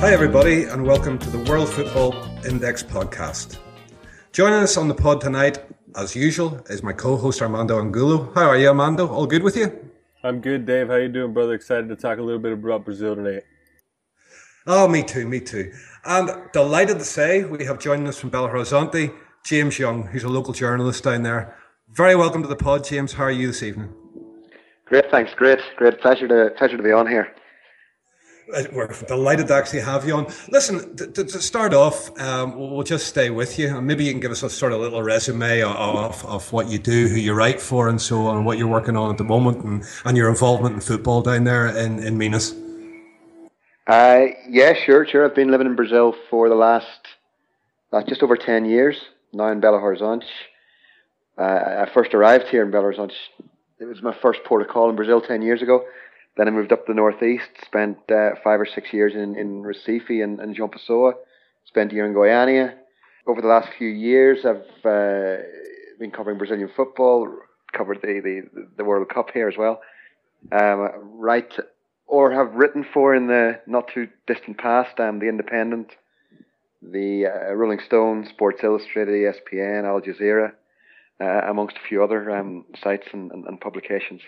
Hi, everybody, and welcome to the World Football Index podcast. Joining us on the pod tonight, as usual, is my co-host Armando Angulo. How are you, Armando? All good with you? I'm good, Dave. How you doing, brother? Excited to talk a little bit about Brazil tonight. Oh, me too, me too. And delighted to say we have joining us from Belo Horizonte, James Young, who's a local journalist down there. Very welcome to the pod, James. How are you this evening? Great, thanks. Great, great. Pleasure to pleasure to be on here. Uh, We're delighted to actually have you on. Listen, to, to start off, um, we'll just stay with you, and maybe you can give us a sort of little resume of, of what you do, who you write for, and so on, what you're working on at the moment, and, and your involvement in football down there in, in Minas. Uh, yeah, sure, sure. I've been living in Brazil for the last uh, just over ten years now in Belo Horizonte. Uh, I first arrived here in Belo Horizonte. It was my first port of call in Brazil ten years ago. Then I moved up the northeast, spent uh, five or six years in, in Recife and, and João Pessoa, spent a year in Goiânia. Over the last few years, I've uh, been covering Brazilian football, covered the, the, the World Cup here as well. Um, write or have written for in the not too distant past, um, The Independent, the uh, Rolling Stone, Sports Illustrated, ESPN, Al Jazeera, uh, amongst a few other um, sites and, and, and publications.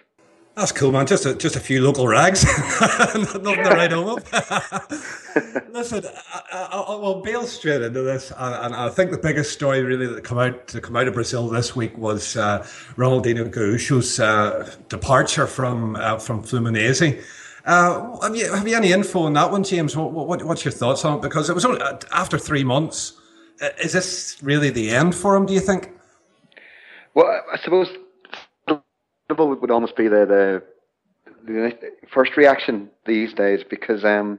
That's cool, man. Just a, just a few local rags. Nothing to write home of. Listen, I, I, I will bail straight into this, and, and, I think the biggest story really that come out to come out of Brazil this week was uh, Ronaldinho Gaúcho's uh, departure from uh, from Fluminense. Uh, have, you, have you any info on that one, James? What, what, what's your thoughts on it? Because it was only uh, after three months. Uh, Is this really the end for him? Do you think? Well, I suppose would almost be the, the the first reaction these days because um,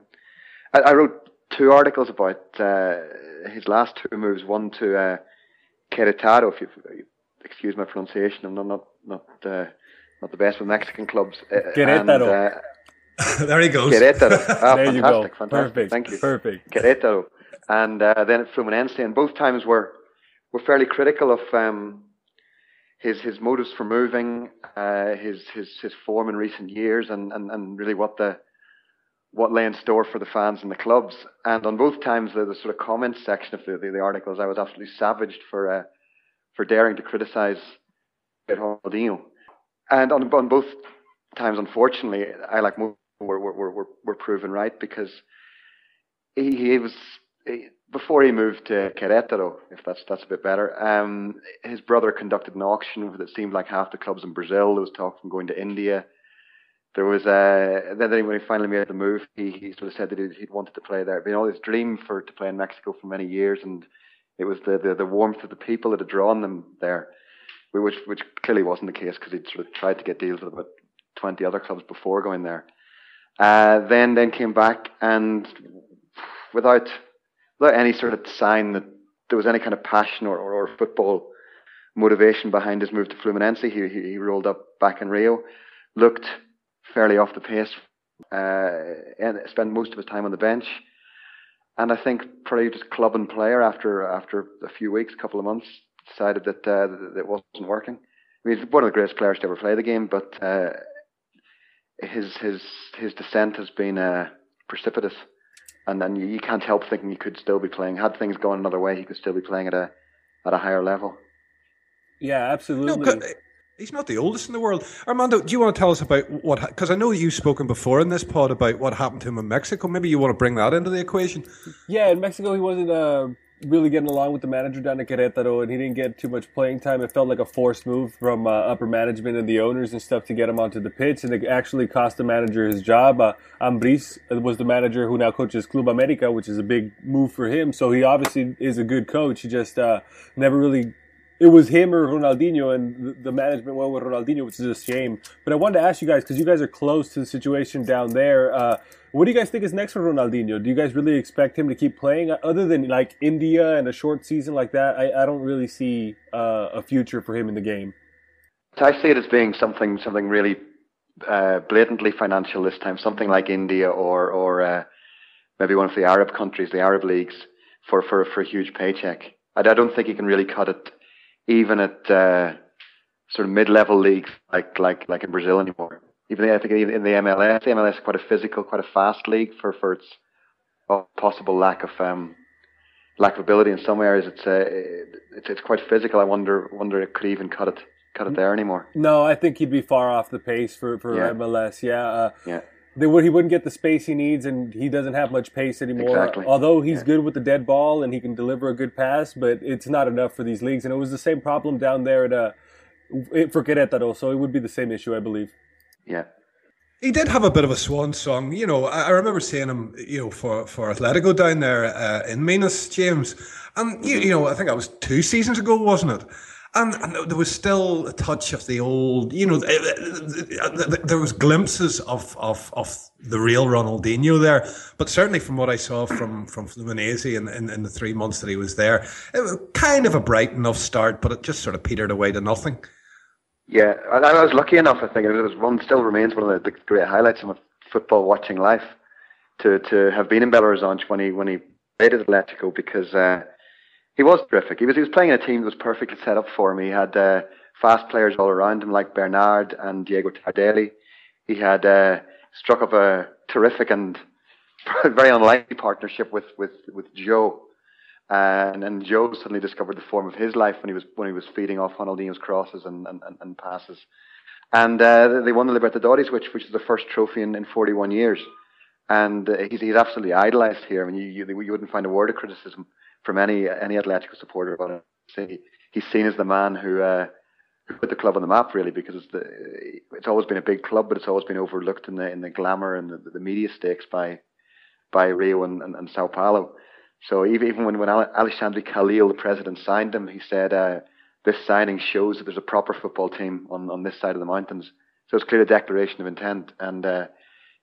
I, I wrote two articles about uh, his last two moves. One to uh, Querétaro, if you excuse my pronunciation, I'm not not not, uh, not the best with Mexican clubs. Uh, Querétaro. And, uh, there he goes. Querétaro. Ah, there you fantastic, go. fantastic. Perfect. Thank you. Perfect. Querétaro, and uh, then Fluminense, and both times were were fairly critical of um, his his motives for moving, uh, his his his form in recent years, and, and, and really what the what lay in store for the fans and the clubs. And on both times, the, the sort of comments section of the, the, the articles, I was absolutely savaged for uh, for daring to criticise Ronaldinho. And on on both times, unfortunately, I like most were were were, were proven right because he, he was. He, before he moved to Querétaro, if that's that's a bit better, um, his brother conducted an auction that seemed like half the clubs in Brazil. There was talk from going to India. There was uh, then when he finally made the move, he, he sort of said that he'd, wanted to play there. It'd been all his dream for to play in Mexico for many years, and it was the, the, the warmth of the people that had drawn them there, which which clearly wasn't the case because he'd sort of tried to get deals with about twenty other clubs before going there. Uh, then then came back and without without any sort of sign that there was any kind of passion or, or, or football motivation behind his move to Fluminense. He, he, he rolled up back in Rio, looked fairly off the pace, uh, and spent most of his time on the bench. And I think probably just club and player after after a few weeks, a couple of months, decided that uh, that it wasn't working. I mean, he's one of the greatest players to ever play the game, but uh, his his his descent has been uh, precipitous, and then you can't help thinking he could still be playing. Had things gone another way, he could still be playing at a at a higher level. Yeah, absolutely. No, He's not the oldest in the world. Armando, do you want to tell us about what? Because I know you've spoken before in this pod about what happened to him in Mexico. Maybe you want to bring that into the equation. Yeah, in Mexico, he wasn't uh, really getting along with the manager down at Querétaro, and he didn't get too much playing time. It felt like a forced move from uh, upper management and the owners and stuff to get him onto the pitch, and it actually cost the manager his job. Uh, Ambriz was the manager who now coaches Club America, which is a big move for him. So he obviously is a good coach. He just uh, never really it was him or Ronaldinho, and the management went with Ronaldinho, which is a shame. But I wanted to ask you guys because you guys are close to the situation down there. Uh, what do you guys think is next for Ronaldinho? Do you guys really expect him to keep playing, other than like India and a short season like that? I, I don't really see uh, a future for him in the game. I see it as being something something really uh, blatantly financial this time, something like India or or uh, maybe one of the Arab countries, the Arab leagues, for for for a huge paycheck. I, I don't think he can really cut it even at uh, sort of mid-level leagues like like like in Brazil anymore. Even I think even in the MLS, the MLS is quite a physical, quite a fast league for for its possible lack of um, lack of ability in some areas. It's uh, it's it's quite physical. I wonder wonder it could even cut it cut it there anymore. No, I think he'd be far off the pace for for yeah. MLS. Yeah. Uh, yeah they would he wouldn't get the space he needs, and he doesn't have much pace anymore. Exactly. Although he's yeah. good with the dead ball and he can deliver a good pass, but it's not enough for these leagues. And it was the same problem down there at uh, for Querétaro, so it would be the same issue, I believe. Yeah. He did have a bit of a swan song, you know. I, remember seeing him, you know, for for Atletico down there uh, in Minas, James, and you, you know, I think that was two seasons ago, wasn't it? And, and, there was still a touch of the old, you know, there was glimpses of, of, of the real Ronaldinho there. But certainly from what I saw from, from Fluminense in, in, in the three months that he was there, it was kind of a bright enough start, but it just sort of petered away to nothing. Yeah, I, was lucky enough, I think. It was one, still remains one of the, the great highlights of my football watching life to, to have been in Belo Horizonte when he, when he played at Atletico because, uh, he was terrific. He was he was playing in a team that was perfectly set up for him. He had uh, fast players all around him, like Bernard and Diego Tardelli. He had uh, struck up a terrific and very unlikely partnership with with with Jô. And Jô suddenly discovered the form of his life when he was when he was feeding off Ronaldinho's crosses and, and, and passes. And uh, they won the Libertadores, which which is the first trophy in, in 41 years. And uh, he's, he's absolutely idolized here. I mean, you, you, you wouldn't find a word of criticism from any any Atletico supporter about him. Say he's seen as the man who uh, put the club on the map really because it's the it's always been a big club, but it's always been overlooked in the in the glamour and the, the media stakes by by Rio and, and, and Sao Paulo. So even even when when Alexandre Kalil, the president, signed him, he said uh, this signing shows that there's a proper football team on, on this side of the mountains. So it's clearly a declaration of intent, and uh,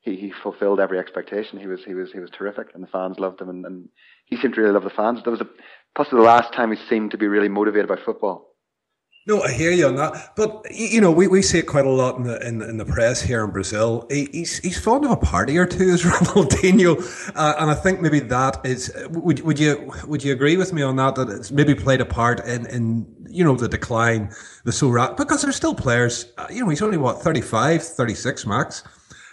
he, he fulfilled every expectation. He was he was he was terrific, and the fans loved him, and, and he seemed to really love the fans. That was a, possibly the last time he seemed to be really motivated by football. No, I hear you on that, but you know we, we see it quite a lot in the in, in the press here in Brazil. He, he's he's fond of a party or two, as Ronaldinho, uh, and I think maybe that is. Would would you would you agree with me on that? That it's maybe played a part in in you know the decline, the so rat because there's still players. Uh, you know he's only what 35, 36 max.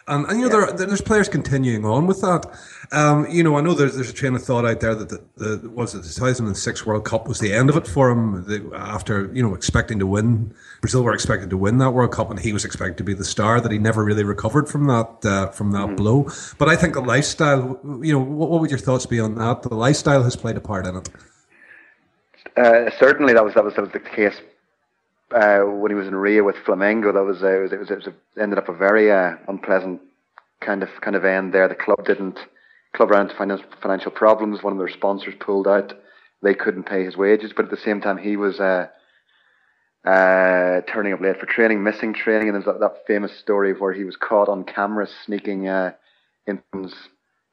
And, and you know, yeah. there, there's players continuing on with that. Um, you know, I know there's, there's a train of thought out there that the, the was it the 2006 World Cup was the end of it for him. The, after you know expecting to win, Brazil were expected to win that World Cup, and he was expected to be the star. That he never really recovered from that uh, from that mm-hmm. blow. But I think the lifestyle. You know, what, what would your thoughts be on that? The lifestyle has played a part in it. Uh, certainly, that was that was that was the case uh, when he was in Rio with Flamengo, that was, uh, it was, it was, it was a, ended up a very uh, unpleasant kind of kind of end there. The club didn't club ran into financial problems. One of their sponsors pulled out. They couldn't pay his wages, but at the same time, he was uh, uh, turning up late for training, missing training, and there's that, that famous story where he was caught on camera sneaking uh, into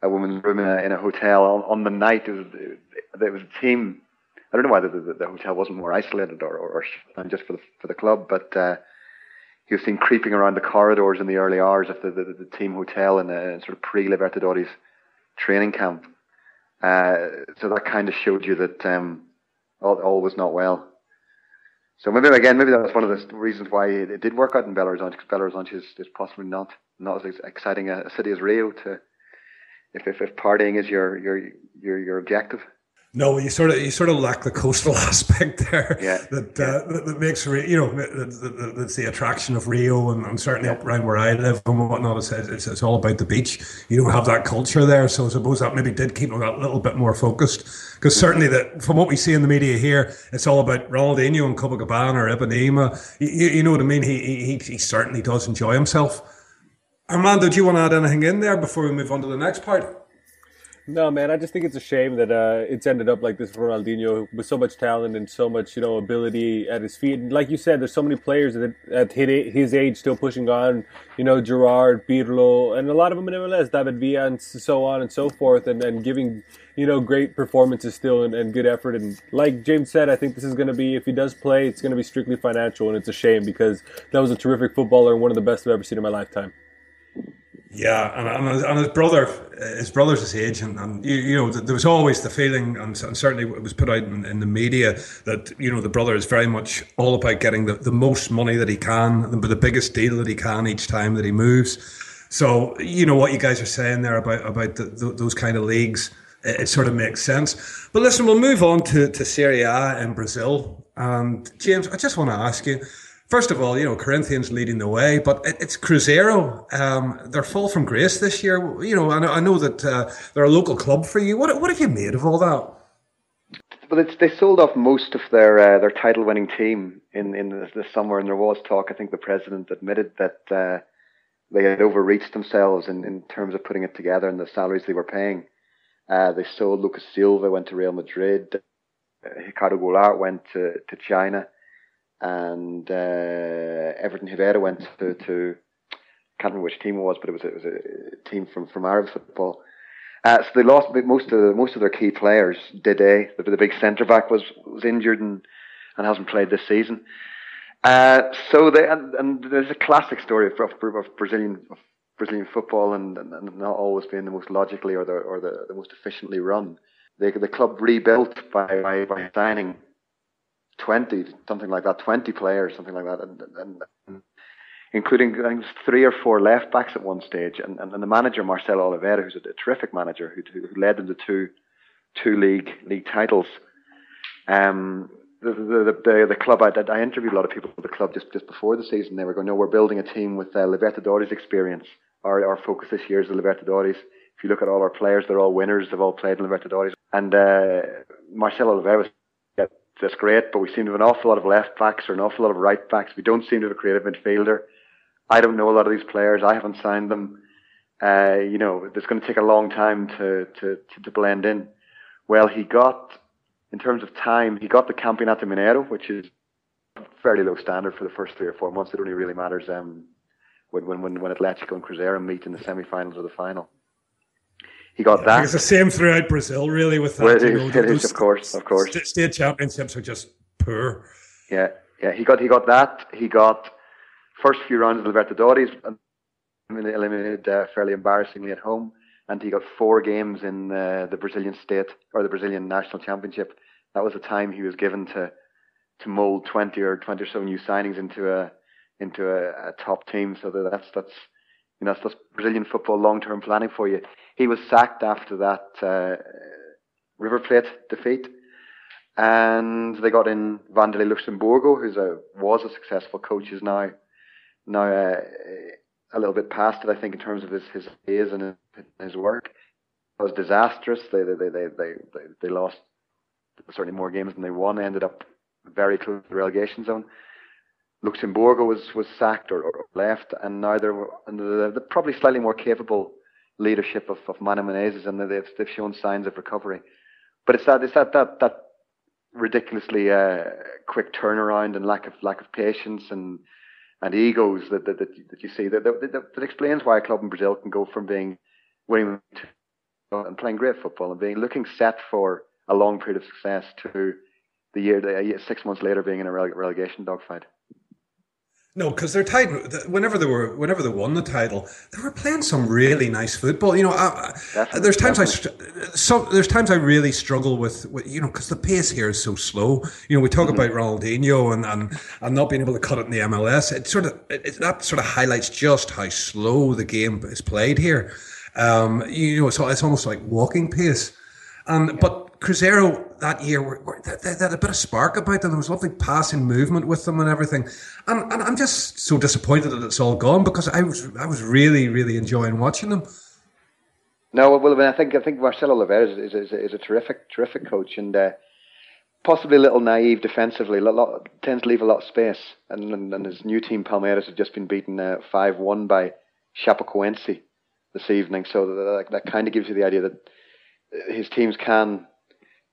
a woman's room in a, in a hotel on, on the night. It was, it was a team I don't know why the, the, hotel wasn't more isolated or, or, or just for the for the club, but uh, he was seen creeping around the corridors in the early hours of the, the, the team hotel in a sort of pre-Libertadores training camp. Uh, so that kind of showed you that um, all, all was not well. So maybe again, maybe that's one of the reasons why it, it did work out in Belo because Belo is, is possibly not not as exciting a, a city as Rio to if, if if partying is your your your your objective. No, you sort of you sort of lack the coastal aspect there. Yeah, that, yeah. Uh, that, that makes you know that's the attraction of Rio, and, and certainly up around where I live and whatnot. It's, it's, it's all about the beach. You don't have that culture there, so I suppose that maybe did keep them a little bit more focused. Because certainly that from what we see in the media here, it's all about Ronaldinho and Copacabana or Ipanema. You, you know what I mean? He, he he certainly does enjoy himself. Armando, do you want to add anything in there before we move on to the next part? No, man, I just think it's a shame that uh, it's ended up like this Ronaldinho with so much talent and so much, you know, ability at his feet. And like you said, there's so many players that at his age still pushing on, you know, Gerard, Pirlo, and a lot of them in MLS, David Villa, and so on and so forth, and, and giving, you know, great performances still and, and good effort. And like James said, I think this is going to be, if he does play, it's going to be strictly financial, and it's a shame because that was a terrific footballer and one of the best I've ever seen in my lifetime. Yeah, and, and, and his brother, his brother's his age, and, and you, you, know, there was always the feeling, and, and certainly it was put out in, in, the media that you know the brother is very much all about getting the, the most money that he can, the, the biggest deal that he can each time that he moves. So you know what you guys are saying there about about the, the, those kind of leagues, it, it, sort of makes sense. But listen, we'll move on to to Serie A in Brazil, and James, I just want to ask you First of all, you know, Corinthians leading the way, but it's Cruzeiro. Um, they're full from grace this year. You know, I I know that uh, they're a local club for you. What, what have you made of all that? Well, they sold off most of their uh, their title winning team in in the, the, summer, and there was talk. I think the president admitted that uh, they had overreached themselves in, in terms of putting it together and the salaries they were paying. Uh, they sold Lucas Silva, went to Real Madrid. Uh, Ricardo Goulart went to, to China and uh, Everton Ribeiro went to, to can't remember which team it was, but it was it was a team from from Arab football. Uh, so they lost most of most of their key players. Dede, the, the big centre back, was was injured and and hasn't played this season. Uh, so they and, and, there's a classic story of, of, of Brazilian of Brazilian football and, and, and, not always being the most logically or the or the, the most efficiently run. They, the club rebuilt by, by, by signing 20, something like that, 20 players, something like that, and, and, and including I think three or four left backs at one stage, and, and, and the manager Marcelo Oliveira, who's a, a terrific manager, who, who led them to two two league league titles. Um, the, the, the, the club, I, I interviewed a lot of people at the club just, just before the season. They were going, no, we're building a team with uh, Libertadores experience. Our, our focus this year is the Libertadores. If you look at all our players, they're all winners. They've all played in Libertadores. And uh, Marcelo Oliveira was that's great, but we seem to have an awful lot of left backs or an awful lot of right backs. We don't seem to have a creative midfielder. I don't know a lot of these players. I haven't signed them. Uh, you know, it's going to take a long time to, to, to, to, blend in. Well, he got, in terms of time, he got the Campeonato Mineiro, which is fairly low standard for the first three or four months. It only really matters um, when, when, when, when Atletico and Cruzeiro meet in the semi-finals or the final. He got yeah, that. It's the same throughout Brazil, really. With that, well, you know, it is, of course, of course. State championships are just poor. Yeah, yeah. He got he got that. He got first few rounds of Libertadores, and eliminated uh, fairly embarrassingly at home, and he got four games in uh, the Brazilian state or the Brazilian national championship. That was the time he was given to to mold twenty or twenty or so new signings into a into a, a top team. So that's that's you know that's, that's Brazilian football long term planning for you. He was sacked after that uh, River Plate defeat, and they got in Vanderlei Luxemburgo, who's a was a successful coach, is now now uh, a little bit past it, I think, in terms of his his days and his work. It was disastrous. They they they they they, they lost certainly more games than they won. They ended up very close to the relegation zone. Luxemburgo was was sacked or, or left, and now they're, they're probably slightly more capable leadership of, of Mano Menezes, and they've, they've shown signs of recovery. But it's that, it's that, that, that ridiculously uh, quick turnaround and lack of, lack of patience and, and egos that, that, that, that you see that, that, that, explains why a club in Brazil can go from being winning and playing great football and being looking set for a long period of success to the year, the, six months later being in a relegation dogfight. No, because they're tied. Whenever they were, whenever they won the title, they were playing some really nice football. You know, I, there's times definitely. I, so there's times I really struggle with, with you know, because the pace here is so slow. You know, we talk mm-hmm. about Ronaldinho and, and and not being able to cut it in the MLS. It sort of it, that sort of highlights just how slow the game is played here. Um, you know, so it's almost like walking pace. Um, yeah. but Cruzeiro that year, were, were, they, they, had a bit of spark about them. There was lovely passing movement with them and everything. And, and I'm just so disappointed that it's all gone because I was I was really really enjoying watching them. No, well, I, mean, I think I think Marcelo Oliveira is, is, is a terrific terrific coach and uh, possibly a little naive defensively. A lot, tends to leave a lot of space. And, and, and his new team Palmeiras have just been beaten uh, five uh, one by Chapecoense this evening. So that, that kind of gives you the idea that his teams can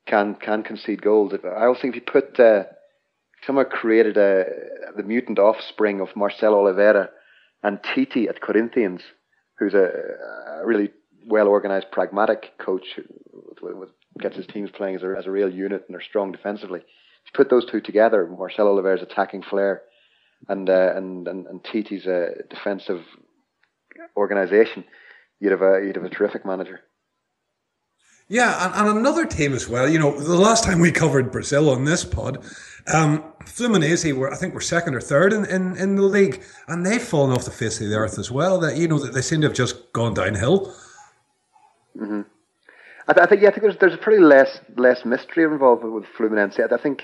can can concede goals. I also think if you put uh, someone created a the mutant offspring of Marcelo Oliveira and Tite at Corinthians, who's a, a really well organized, pragmatic coach who gets his teams playing as a, as a real unit and they're strong defensively. If you put those two together, Marcelo Oliveira's attacking flair and uh, and and, and Tite's uh, defensive organization, you'd have a you'd have a terrific manager. Yeah, and, and, another team as well. You know, the last time we covered Brazil on this pod, um, Fluminense were, I think, were second or third in, in, in the league, and they've fallen off the face of the earth as well. That you know, that they seem to have just gone downhill. Mm-hmm. I, th- I, think yeah, I think there's there's a pretty less less mystery involved with Fluminense. I think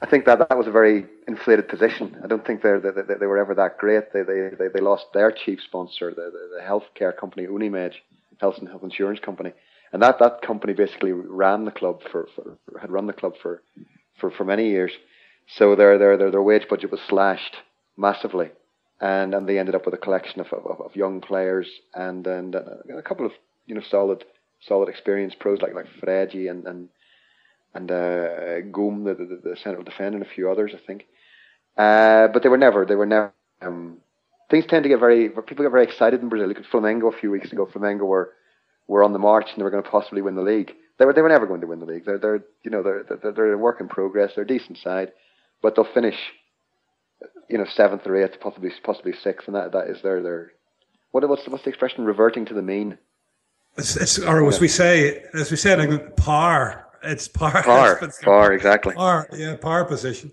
I think that that was a very inflated position. I don't think they they, they were ever that great. They they they, they lost their chief sponsor, the the, the healthcare company Unimed, health and health insurance company and that that company basically ran the club for, for had run the club for for, for many years. So their, their their their wage budget was slashed massively, and and they ended up with a collection of of, of young players and and uh, a couple of you know solid solid experienced pros like like Fred and and and uh, Gum, the, the, the central defender, and a few others, I think. Uh, but they were never they were never. Um, things tend to get very people get very excited in Brazil. Look at Flamengo a few weeks ago. Flamengo were were on the march and they were going to possibly win the league. They were they were never going to win the league. They're they're you know they're they're, they're a work in progress. They're a decent side, but they'll finish you know seventh or eighth, possibly possibly sixth, and that that is their their what what's the, what's the expression reverting to the mean. It's, it's or as yeah. we say as we said par. It's par. Par. par. Exactly. Par. Yeah. Par position.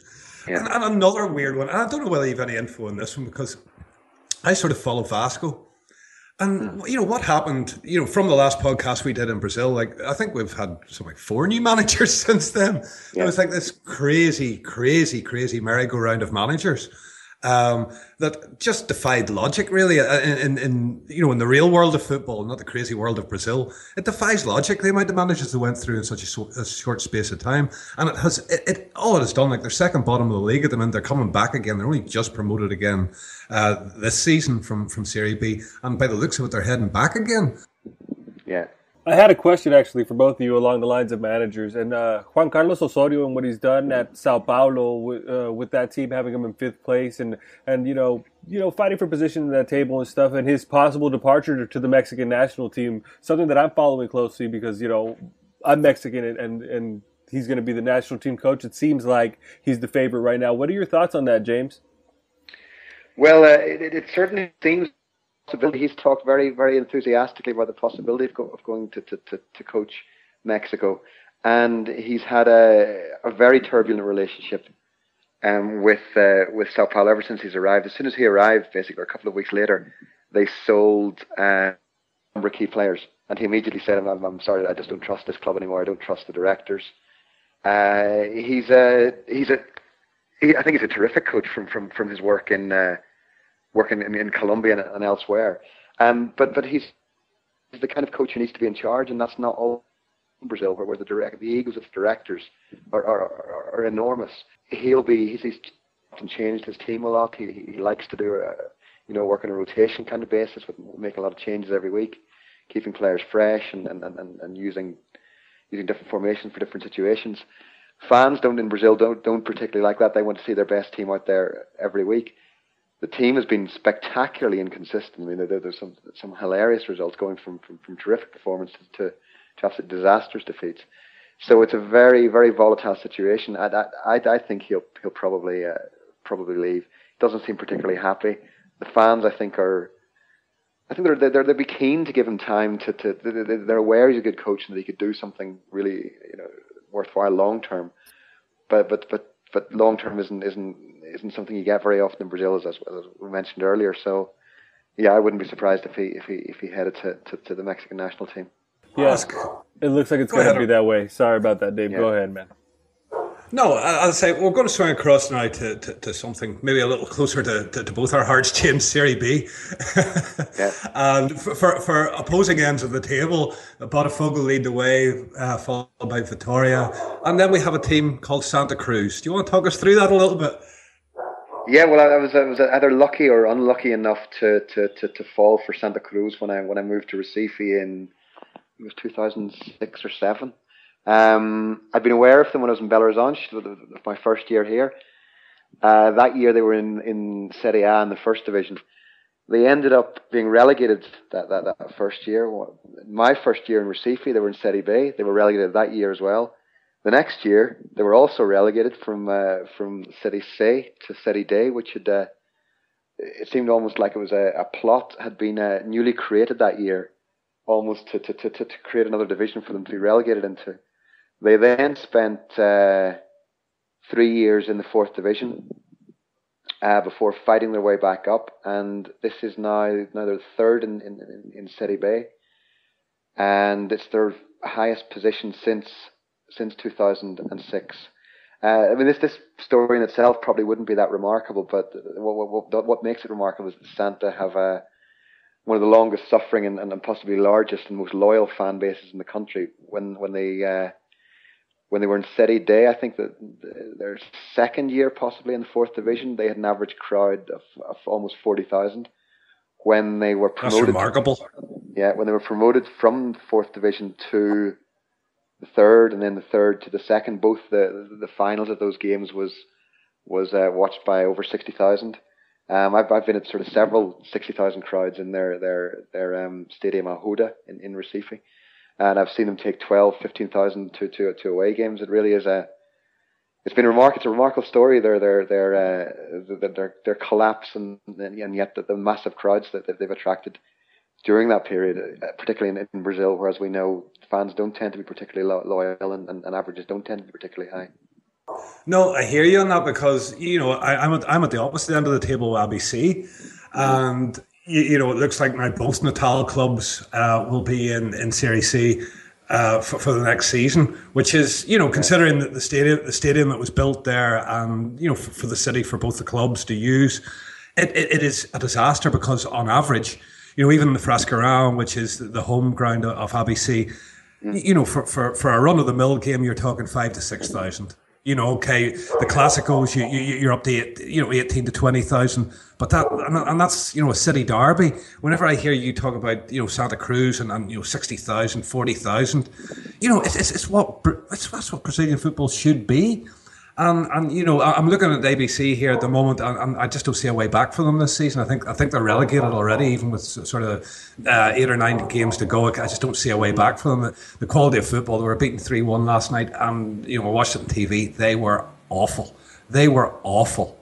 Yeah. And, and another weird one. And I don't know whether you have any info on this one because I sort of follow Vasco and hmm. you know what happened? You know, from the last podcast we did in Brazil, like I think we've had some like four new managers since then. Yeah. It was like this crazy, crazy, crazy merry-go-round of managers um, that just defied logic, really. Uh, in, in, in, you know in the real world of football, not the crazy world of Brazil, it defies logic. The amount of managers that went through in such a, a short space of time, and it has it, it, all it has done. Like they're second bottom of the league at the moment. They're coming back again. They're only just promoted again uh, this season from from Serie B, and by the looks of it, they're heading back again. Yeah, I had a question actually for both of you along the lines of managers and uh, Juan Carlos Osorio and what he's done at Sao Paulo with, uh, with that team, having him in fifth place and and you know you know fighting for position in that table and stuff, and his possible departure to the Mexican national team, something that I'm following closely because you know I'm Mexican and and, and he's going to be the national team coach. It seems like he's the favorite right now. What are your thoughts on that, James? Well, uh, it, it certainly seems possibility. He's talked very, very enthusiastically about the possibility of, go, of going to, to, to, to, coach Mexico. And he's had a, a very turbulent relationship um, with uh, with Sao Paulo ever since he's arrived. As soon as he arrived, basically, a couple of weeks later, they sold uh, a number of key players. And he immediately said, I'm, I'm sorry, I just don't trust this club anymore. I don't trust the directors. Uh, he's a, he's a, he, I think he's a terrific coach from, from, from his work in, uh, working in, in Colombia and, and elsewhere. Um, but but he's, the kind of coach who needs to be in charge, and that's not all in Brazil, where, where the direct the egos of directors are, are, are, are enormous. He'll be he's, he's changed his team a lot. He, he likes to do a you know work on a rotation kind of basis, with making a lot of changes every week, keeping players fresh and and, and, and using using different formations for different situations. Fans don't in Brazil don't don't particularly like that. They want to see their best team out there every week the team has been spectacularly inconsistent. I mean, there, there's some some hilarious results going from from, from terrific performances to to absolute disastrous defeats. So it's a very very volatile situation. I I, I think he'll he'll probably uh, probably leave. He doesn't seem particularly happy. The fans, I think, are. I think they're they're they'd be keen to give him time to to. They're aware he's a good coach and that he could do something really you know worthwhile long term. But but but but long term isn't isn't isn't something you get very often in Brazil, as, as we mentioned earlier. So yeah, I wouldn't be surprised if he if he if he headed to, to, to the Mexican national team. Yes, it looks like it's going to be that way. Sorry about that, Dave. Yeah. Go ahead, man. No, I'll say we're going to swing across now to, to, to something maybe a little closer to, to, to both our hearts, James, Serie B. yeah. And for, for, for, opposing ends of the table, Botafogo lead the way, uh, followed by Vitoria. And then we have a team called Santa Cruz. Do you want to talk us through that a little bit? Yeah, well, I was I was either lucky or unlucky enough to, to, to, to fall for Santa Cruz when I when I moved to Recife in it was 2006 or seven. Um, I'd been aware of them when I was in Belo Horizonte, my first year here. Uh, that year they were in, in Serie A in the first division. They ended up being relegated that, that, that first year. My first year in Recife, they were in Serie B. They were relegated that year as well. The next year, they were also relegated from uh, from Serie C to Serie D, which had uh, it seemed almost like it was a, a plot had been uh, newly created that year, almost to, to, to, to create another division for them to be relegated into. They then spent uh, three years in the fourth division uh, before fighting their way back up, and this is now now they're third in in, in, Serie B, and it's their highest position since since 2006. Uh, I mean, this this story in itself probably wouldn't be that remarkable, but what, what, what makes it remarkable is that Santa have a one of the longest suffering and, and possibly largest and most loyal fan bases in the country. When when they uh, when they were in Serie D, I think that their second year possibly in the fourth division, they had an average crowd of, of almost forty thousand. When they were promoted, that's remarkable. Yeah, when they were promoted from fourth division to the third, and then the third to the second. Both the the finals of those games was was uh, watched by over sixty thousand. Um, I've I've been at sort of several sixty thousand crowds in their their their um, stadium Arruda in in Recife, and I've seen them take 12, 15,000 to to to away games. It really is a it's been a remark. It's a remarkable story. Their their their uh, their their collapse and and yet the, the massive crowds that they've attracted during that period, uh, particularly in, in, Brazil, whereas we know fans don't tend to be particularly loyal and, and, and, averages don't tend to be particularly high. No, I hear you on that because you know I, am at I'm at the opposite end of the table with ABC, and you, you know it looks like my both Natal clubs uh, will be in in Serie C. Uh, for, for the next season, which is, you know, considering that the stadium, the stadium that was built there, and you know, for, for the city, for both the clubs to use, it, it, it is a disaster because on average, you know, even the Frasqueirão, which is the home ground of ABC, mm. you know, for, for, for a run of the mill game, you're talking five to 6,000. You know, okay, the classicals, you, you, you're up to, eight, you know, 18 to 20,000. But that, and, that's, you know, a city derby. Whenever I hear you talk about, you know, Santa Cruz and, and you know, 60,000, 40,000, you know, it's, it's, it's what, it's, that's what Brazilian football should be. And and you know, I'm looking at ABC here at the moment, and, and, I just don't see a way back for them this season. I think I think they're relegated already, even with sort of uh, eight or nine games to go. I just don't see a way back for them. The quality of football, they were beaten three one last night, and you know, I watched it on TV. They were awful. They were awful.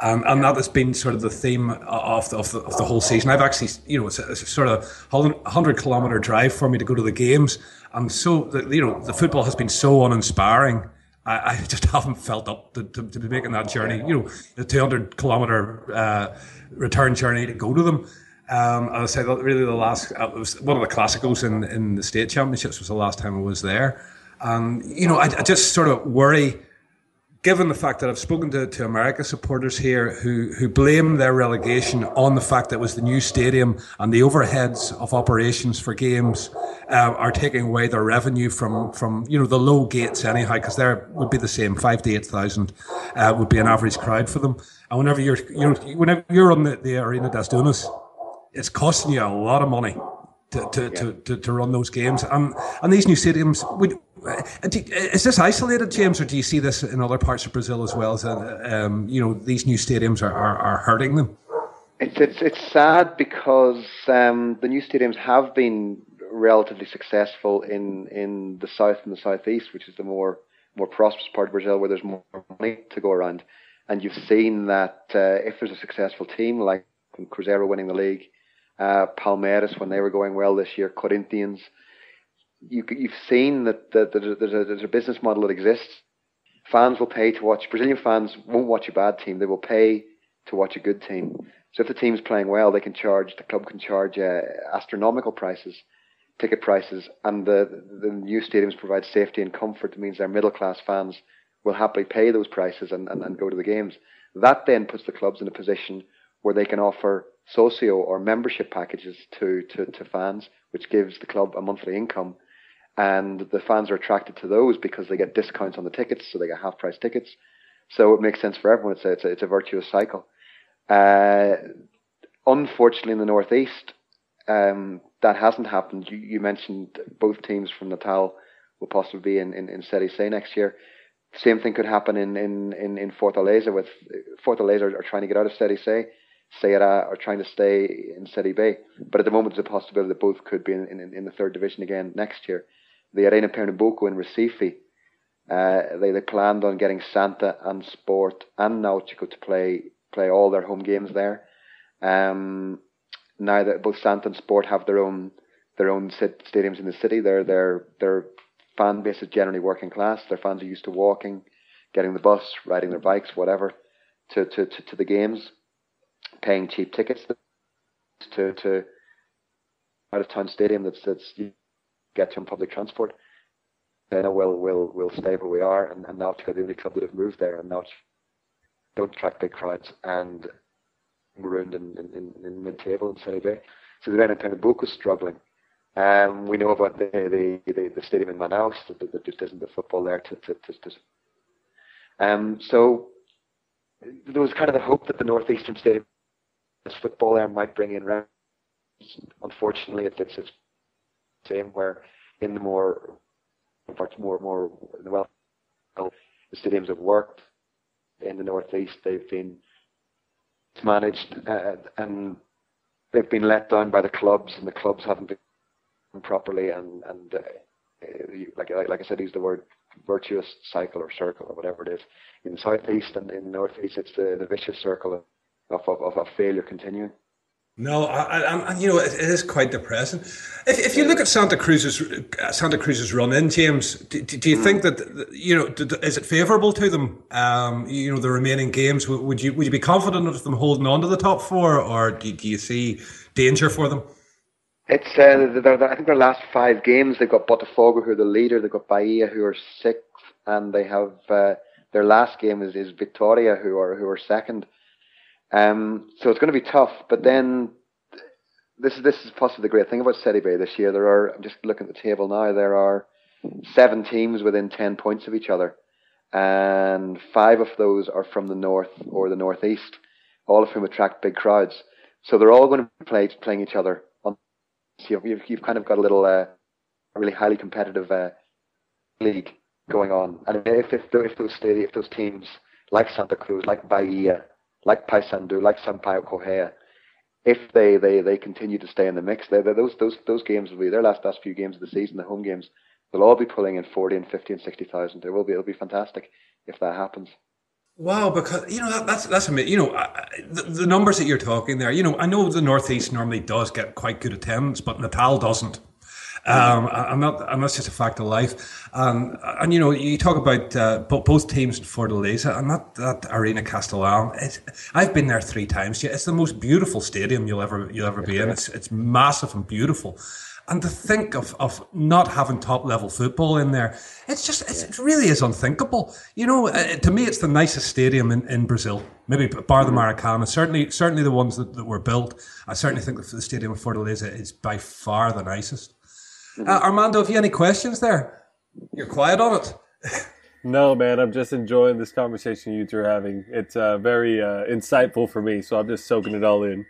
Um, and that has been sort of the theme of the, of the, of the whole season. I've actually, you know, it's a, it's a sort of hundred kilometer drive for me to go to the games, and so the, you know the football has been so uninspiring I, I just haven't felt up to, to, to, be making that journey. You know, the 200 kilometer uh, return journey to go to them. Um, I say that really the last uh, was one of the classicals in in the state championships was the last time I was there. And you know, I, I just sort of worry given the fact that I've spoken to, to America supporters here who, who blame their relegation on the fact that it was the new stadium and the overheads of operations for games uh, are taking away their revenue from, from you know the low gates anyhow because there would be the same five to eight thousand uh, would be an average crowd for them. And whenever you're you know whenever you're on the, the Arena das Dunas it's costing you a lot of money to, to, yeah. to, to, to, run those games. And and these new stadiums, would, uh, is this isolated, James, or do you see this in other parts of Brazil as well? As um, you know, these new stadiums are, are, are hurting them. It's it's it's sad because um, the new stadiums have been relatively successful in, in the south and the southeast, which is the more more prosperous part of Brazil, where there's more money to go around. and you've seen that uh, if there's a successful team like Cruzeiro winning the league, uh, Palmeiras when they were going well this year, Corinthians, you, you've seen that, that, that there's, a, there's a business model that exists. Fans will pay to watch. Brazilian fans won't watch a bad team; they will pay to watch a good team. So if the team's playing well, they can charge. The club can charge uh, astronomical prices, ticket prices, and the the new stadiums provide safety and comfort. That means their middle class fans will happily pay those prices and, and, and go to the games. That then puts the clubs in a position where they can offer socio or membership packages to, to, to fans, which gives the club a monthly income. And the fans are attracted to those because they get discounts on the tickets, so they get half price tickets. So it makes sense for everyone. It's a, it's a, it's a virtuous cycle. Uh, unfortunately, in the Northeast, um, that hasn't happened. You, you, mentioned both teams from Natal will possibly be in, in, in Serie C next year. Same thing could happen in, in, in, Fortaleza with Fortaleza are, are trying to get out of Serie C. Ceará are trying to stay in Serie B. But at the moment, there's a possibility that both could be in, in, in the third division again next year. The Arena Pernambuco in Recife, uh, they, they planned on getting Santa and Sport and Nautico to play play all their home games there. Um, now that both Santa and Sport have their own their own stadiums in the city, their their their fan base is generally working class. Their fans are used to walking, getting the bus, riding their bikes, whatever, to to, to, to the games paying cheap tickets to to out of town stadium that's that's you get to on public transport. Then we'll we'll we'll stay where we are, and, and now the only club that have moved there, and now don't attract big crowds and marooned in, in, in mid table in Serie B. So the Arena Pernambuco is struggling. Um, we know about the the, the, the stadium in Manaus that, that just isn't the football there to to, to, to um, so there was kind of the hope that the northeastern stadium this football there might bring in revenue. Unfortunately, it's it's the same where in the more more more the well the stadiums have worked in the northeast. They've been managed uh, and they've been let down by the clubs, and the clubs haven't been properly. And and uh, like, like like I said, use the word virtuous cycle or circle or whatever it is. In the southeast and in the northeast, it's the, the vicious circle of of, of, failure continuing. No, I, I, you know it, it is quite depressing. If, if you look at Santa Cruz's Santa Cruz's run in, James, do, do you mm. think that you know is it favourable to them? Um, you know the remaining games. Would you would you be confident of them holding on to the top four, or do, do you see danger for them? It's uh, they're, they're, I think their last five games they've got Botafogo who are the leader, they've got Bahia who are sixth, and they have uh, their last game is, is Vitoria who are who are second. Um, so it's going to be tough. But then this is this is possibly the great thing about Serie B this year. There are I'm just looking at the table now. There are seven teams within ten points of each other, and five of those are from the north or the northeast, all of whom attract big crowds. So they're all going to be play, playing each other. On, so you've, you've kind of got a little uh, really highly competitive uh, league going on. And if if, if those if those teams like Santa Cruz, like Bahia, like Paysandu, like Sampaio Correia, if they, they, they continue to stay in the mix, they, they, those those those games will be their last last few games of the season, the home games. They'll all be pulling in forty and fifty and sixty thousand. It will be it'll be fantastic if that happens. Wow, because you know that, that's that's amazing. You know the, the, numbers that you're talking there. You know, I know the Northeast normally does get quite good attendance, but Natal doesn't. Um, and, that, and that's just a fact of life. And, and you know, you talk about uh, both teams in Fortaleza and that, that Arena Castelão. I've been there three times. It's the most beautiful stadium you'll ever you'll ever be in. It's it's massive and beautiful. And to think of, of not having top level football in there, it's just, it's, it really is unthinkable. You know, uh, to me, it's the nicest stadium in, in Brazil. Maybe bar the Maracana. Certainly, certainly the ones that, that were built. I certainly think the stadium of Fortaleza is by far the nicest. Uh, Armando, have you any questions there? You're quiet on it. no, man, I'm just enjoying this conversation you two are having. It's uh, very uh, insightful for me, so I'm just soaking it all in.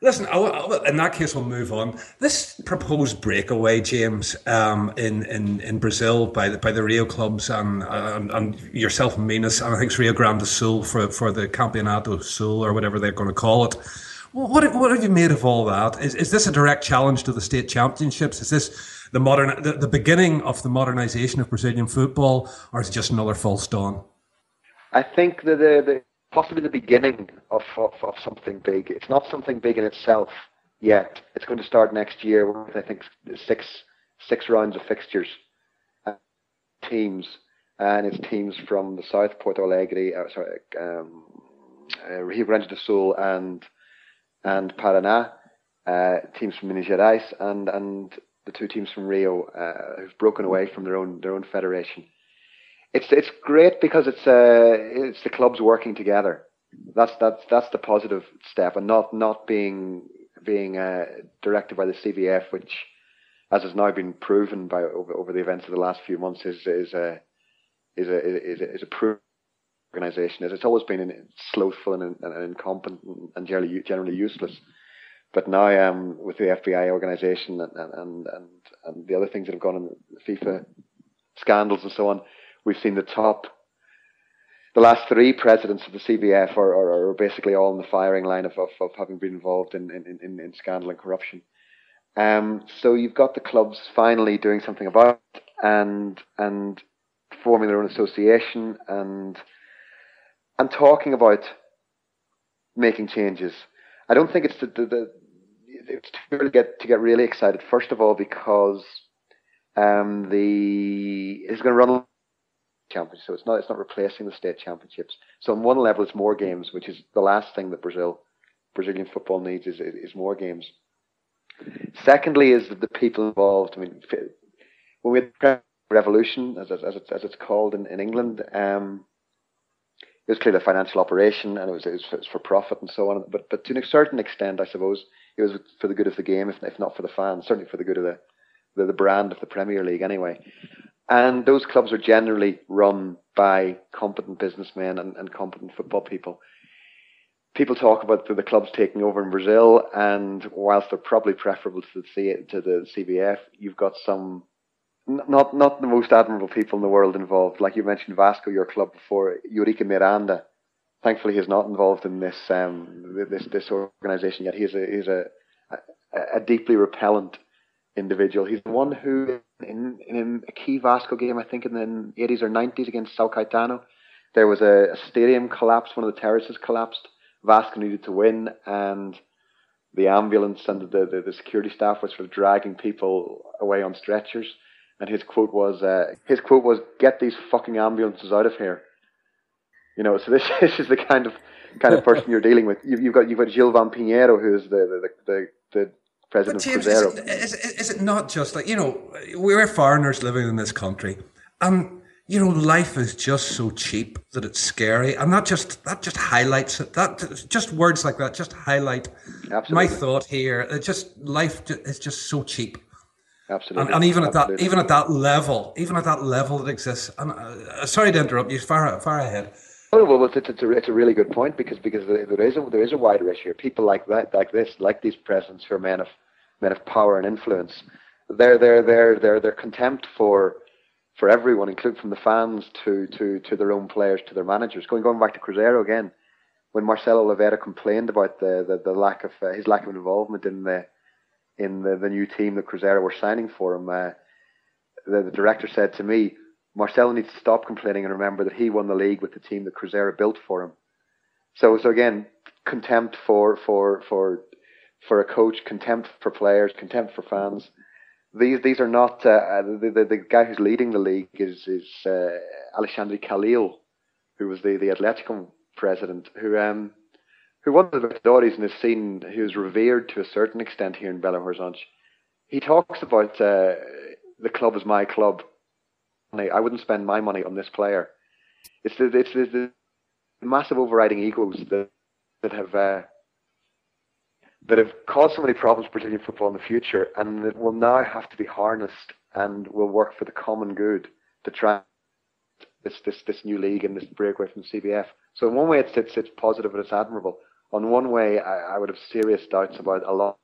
Listen, in that case, we'll move on. This proposed breakaway, James, um, in, in, in Brazil by the, by the Rio clubs and, and, and yourself, Minas, and I think it's Rio Grande do Sul for, for the Campeonato Sul or whatever they're going to call it. What, what have you made of all that? Is, is this a direct challenge to the state championships? Is this the modern the, the beginning of the modernization of Brazilian football, or is it just another false dawn? I think that the, the possibly the beginning of, of, of something big. It's not something big in itself yet. It's going to start next year with I think six six rounds of fixtures, uh, teams, and it's teams from the south, Porto Alegre, uh, sorry, um, uh, Rio Grande do Sul, and and Paraná, uh, teams from Minas Gerais, and and the two teams from Rio uh, who've broken away from their own their own federation. It's it's great because it's uh it's the clubs working together. That's that's that's the positive step, and not not being being uh, directed by the CBF, which, as has now been proven by over, over the events of the last few months, is is a is a is a, is a proven organisation. It's always been in, slothful and, and, incompetent and generally generally useless. But now, um, with the FBI organisation and, and and and the other things that have gone on, FIFA scandals and so on, we've seen the top. The last three presidents of the CBF are, are, are basically all in the firing line of, of, of having been involved in, in, in, in scandal and corruption. Um, so you've got the clubs finally doing something about it and and forming their own association and and talking about making changes. I don't think it's the, the, the it's too to get to get really excited. First of all, because um, the it's going to run championship, so it's not it's not replacing the state championships. So on one level, it's more games, which is the last thing that Brazil Brazilian football needs is is more games. Secondly, is that the people involved. I mean, when we had the revolution, as as, it's, as it's called in in England, um, it was clearly a financial operation and it was, it was for profit and so on. But but to a certain extent, I suppose it was for the good of the game, if, if not for the fans, certainly for the good of the the, the brand of the Premier League anyway. And those clubs are generally run by competent businessmen and, and competent football people. People talk about the, the, clubs taking over in Brazil, and whilst they're probably preferable to the, to the CBF, you've got some not not the most admirable people in the world involved. Like you mentioned, Vasco, your club before, Eurico Miranda. Thankfully, he's not involved in this um, this this organisation yet. He's a he's a, a, a deeply repellent individual. He's the one who, in, in a key Vasco game, I think in the 80s or 90s against Sao Caetano, there was a, a stadium collapse, one of the terraces collapsed. Vasco needed to win, and the ambulance and the, the, the security staff was sort of dragging people away on stretchers. And his quote was, uh, his quote was, "Get these fucking ambulances out of here." You know, so this, this is the kind of kind of person you're dealing with. You, have got you've got Gilvan Pinheiro, who's the the, the, the President James, is it, is, is it not just like, you know, we're foreigners living in this country and, you know, life is just so cheap that it's scary. And that just, that just highlights it. That just words like that just highlight Absolutely. my thought here. It just, life is just so cheap. Absolutely. And, and even Absolutely. at that, even at that level, even at that level that exists. And uh, sorry to interrupt you. Far, far ahead. Oh well, it's, it's, a, it's a really good point because because there is a there is a wider issue. People like that, like this, like these presidents who are men of men of power and influence, their their their their their contempt for for everyone, including from the fans to to to their own players to their managers. Going going back to Cruzeiro again, when Marcelo Oliveira complained about the the, the lack of uh, his lack of involvement in the in the, the new team that Cruzeiro were signing for him, uh, the, the director said to me, Marcelo needs to stop complaining and remember that he won the league with the team that Cruzeiro built for him. So so again, contempt for for for for a coach, contempt for players, contempt for fans. These these are not uh, the, the, the guy who's leading the league is is uh, Alexandre Kalil, who was the the Atletico president, who um who won the Libertadores and is seen he was revered to a certain extent here in Belo Horizonte. He talks about uh, the club is my club. I wouldn't spend my money on this player. It's the it's the, the massive overriding egos that that have uh, that have caused so many problems, for Brazilian football in the future, and that will now have to be harnessed and will work for the common good to try this this this new league and this breakaway from CBF. So in one way, it's it's, it's positive and it's admirable. On one way, I, I would have serious doubts about a lot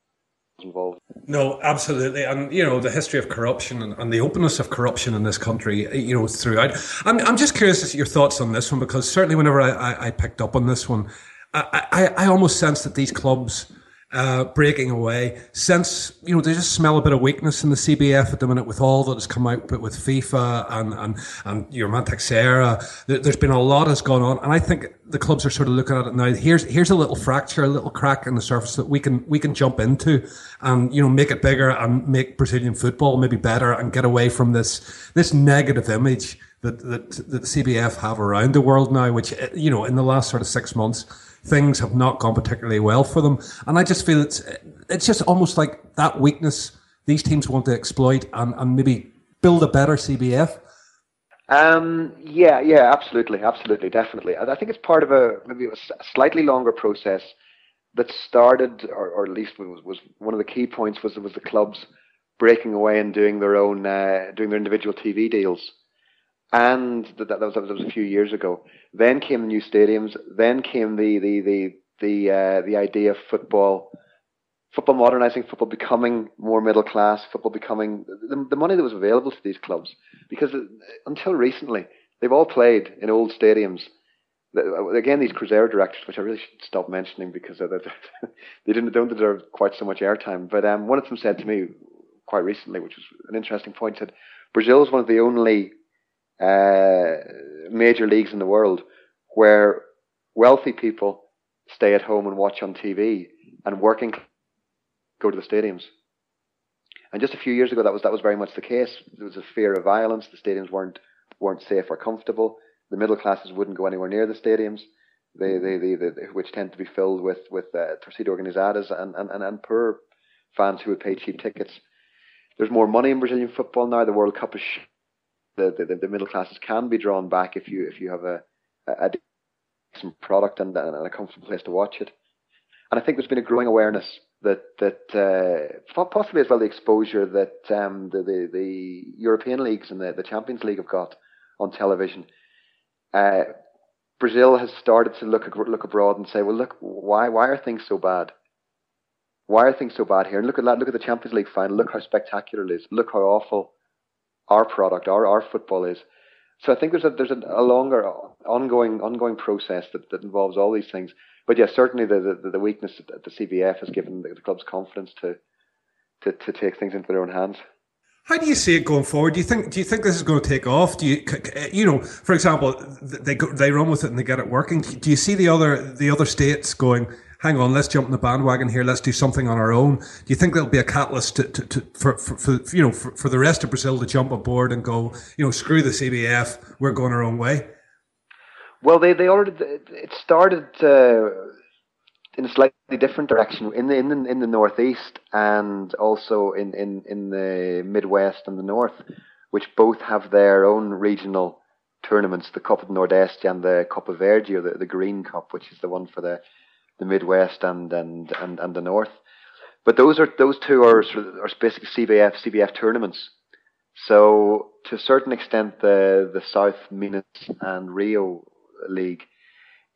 involved. No, absolutely, and you know the history of corruption and, and, the openness of corruption in this country, eh, you know, throughout. I'm I'm just curious as your thoughts on this one because certainly whenever I, I, I picked up on this one, I, I, I almost sense that these clubs uh, breaking away. Since you know, they just smell a bit of weakness in the CBF at the minute with all that has come out, but with FIFA and and and your man Teixeira, there's been a lot has gone on, and I think the clubs are sort of looking at it now. Here's here's a little fracture, a little crack in the surface that we can we can jump into, and you know, make it bigger and make Brazilian football maybe better, and get away from this this negative image that that, that the CBF have around the world now, which you know, in the last sort of six months things have not gone particularly well for them. And I just feel it's it's just almost like that weakness these teams want to exploit and, and maybe build a better CBF. Um, yeah, yeah, absolutely, absolutely, definitely. I think it's part of a maybe a slightly longer process that started, or, or at least was, was one of the key points was was the clubs breaking away and doing their own, uh, doing their individual TV deals and that, that, was, that was a few years ago. Then came the new stadiums. Then came the the the the uh, the idea of football, football modernizing, football becoming more middle class, football becoming the, the money that was available to these clubs. Because until recently, they've all played in old stadiums. Again, these Cruzeiro directors, which I really should stop mentioning because they didn't don't deserve quite so much airtime. But um, one of them said to me quite recently, which was an interesting point, said Brazil is one of the only uh, major leagues in the world where wealthy people stay at home and watch on TV and working go to the stadiums. And just a few years ago, that was that was very much the case. There was a fear of violence. The stadiums weren't weren't safe or comfortable. The middle classes wouldn't go anywhere near the stadiums, they, they, they, they which tend to be filled with with uh, torcida organizadas and, and, and, and poor fans who would pay cheap tickets. There's more money in Brazilian football now. The World Cup is the, the, the middle classes can be drawn back if you if you have a a product and, and a comfortable place to watch it. And I think there's been a growing awareness that that uh, possibly as well the exposure that um, the, the, the European leagues and the, the Champions League have got on television. Uh, Brazil has started to look look abroad and say, well, look, why why are things so bad? Why are things so bad here? And look at that. Look at the Champions League final. Look how spectacular it is. Look how awful our product, our our football is. So I think there's a there's a, longer ongoing ongoing process that, that involves all these things. But yes, certainly the the, the weakness that the CBF has given the, the club's confidence to, to to take things into their own hands. How do you see it going forward? Do you think do you think this is going to take off? Do you you know, for example, they go, they run with it and they get it working. Do you see the other the other states going? Hang on, let's jump in the bandwagon here. Let's do something on our own. Do you think there'll be a catalyst to, to, to for, for, for, you know for, for the rest of Brazil to jump aboard and go, you know, screw the CBF, we're going our own way? Well, they they already it started uh, in a slightly different direction in the in the in the northeast and also in in in the Midwest and the North, which both have their own regional tournaments, the Copa do Nordeste and the Copa Verde, or the, the Green Cup, which is the one for the the Midwest and and and, and the North. But those are those two are sort of, are basically CBF CBF tournaments. So to a certain extent, the the South Minas and Rio League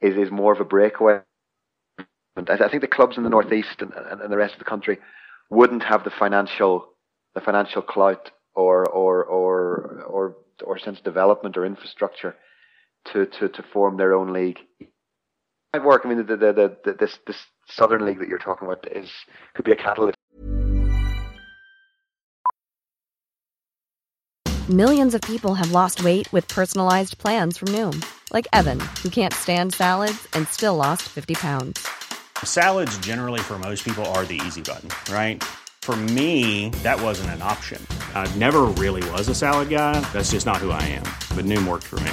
is is more of a breakaway. And I think the clubs in the Northeast and, and, and the rest of the country wouldn't have the financial the financial clout or or or or or sense of development or infrastructure to, to, to form their own league work. I mean, the, the, the, the, this this Southern League that you're talking about is could be a catalyst. Millions of people have lost weight with personalized plans from Noom, like Evan, who can't stand salads and still lost 50 pounds. Salads, generally, for most people, are the easy button, right? For me, that wasn't an option. I never really was a salad guy. That's just not who I am. But Noom worked for me.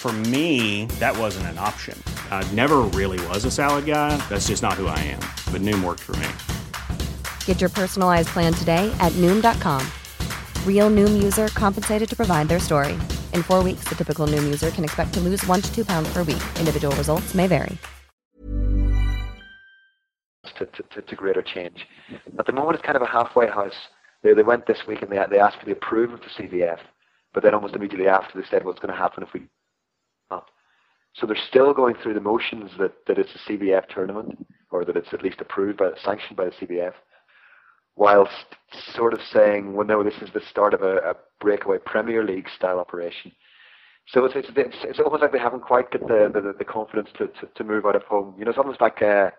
For me, that wasn't an option. I never really was a salad guy. That's just not who I am. But Noom worked for me. Get your personalized plan today at Noom.com. Real Noom user compensated to provide their story. In four weeks, the typical Noom user can expect to lose one to two pounds per week. Individual results may vary. To, to, to greater change. At the moment, it's kind of a halfway house. They, they went this week and they, they asked for the approval of the CBF, but then almost immediately after they said what's going to happen if we not. So they're still going through the motions that, that it's a CBF tournament, or that it's at least approved by sanctioned by the CBF, whilst sort of saying, well, no, this is the start of a, a breakaway Premier League style operation. So it's, it's it's, it's almost like they haven't quite got the the, the confidence to, to, to move out of home. You know, it's almost like uh,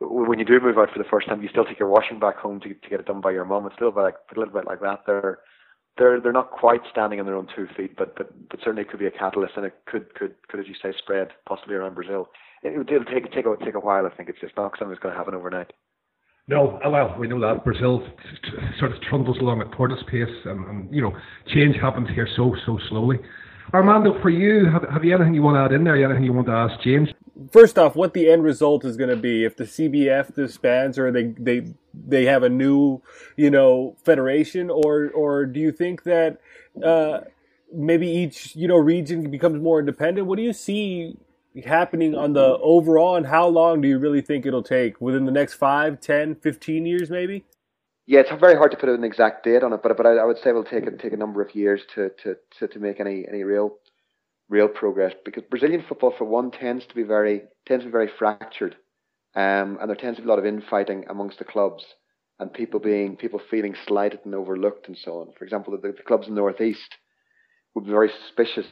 when you do move out for the first time, you still take your washing back home to to get it done by your mum. It's still like a little bit like that. They're they're they're not quite standing on their own two feet, but but but certainly it could be a catalyst, and it could could could as you say spread possibly around Brazil. It will take take a take a while. I think it's just not something that's going to happen overnight. No, uh, well, we know that Brazil sort of trundles along at tortoise pace, and, and you know change happens here so so slowly. Armando, for you, have, have you anything you want to add in there? Anything you want to ask James? First off, what the end result is going to be if the CBF disbands or they they they have a new you know federation, or or do you think that uh, maybe each you know region becomes more independent? What do you see happening on the overall, and how long do you really think it'll take? Within the next five, ten, fifteen years, maybe? Yeah, it's very hard to put an exact date on it, but but I, I would say it will take take a number of years to, to, to, to make any, any real real progress because Brazilian football, for one, tends to be very tends to be very fractured, um, and there tends to be a lot of infighting amongst the clubs and people being people feeling slighted and overlooked and so on. For example, the, the clubs in the northeast would be very suspicious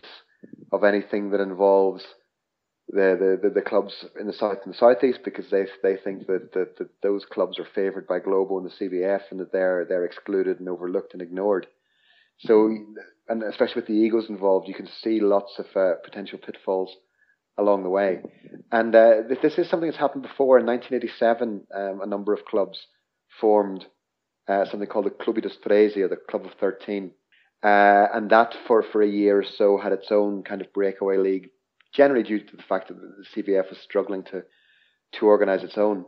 of anything that involves the, the, the, clubs in the south and the southeast because they they think that, that, that those clubs are favoured by Globo and the CBF and that they're they're excluded and overlooked and ignored. So and especially with the egos involved, you can see lots of uh, potential pitfalls along the way. And uh, this is something that's happened before. In 1987, um, a number of clubs formed uh, something called the Clube dos Treze, or the Club of 13. Uh, and that for, for a year or so had its own kind of breakaway league generally due to the fact that the CBF was struggling to to organise its own.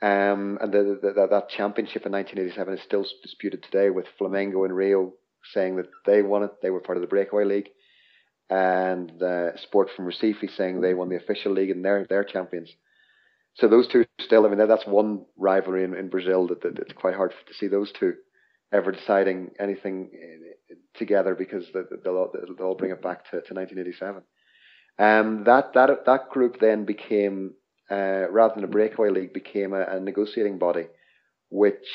Um, and the, the, the, that championship in 1987 is still disputed today, with Flamengo and Rio saying that they won it, they were part of the breakaway league, and uh, Sport from Recife saying they won the official league and they're they're champions. So those two still, I mean, that's one rivalry in, in Brazil that, that it's quite hard to see those two ever deciding anything uh, together because they'll, they'll all bring it back to, to 1987. Um, that that that group then became, uh, rather than a breakaway league, became a, a negotiating body, which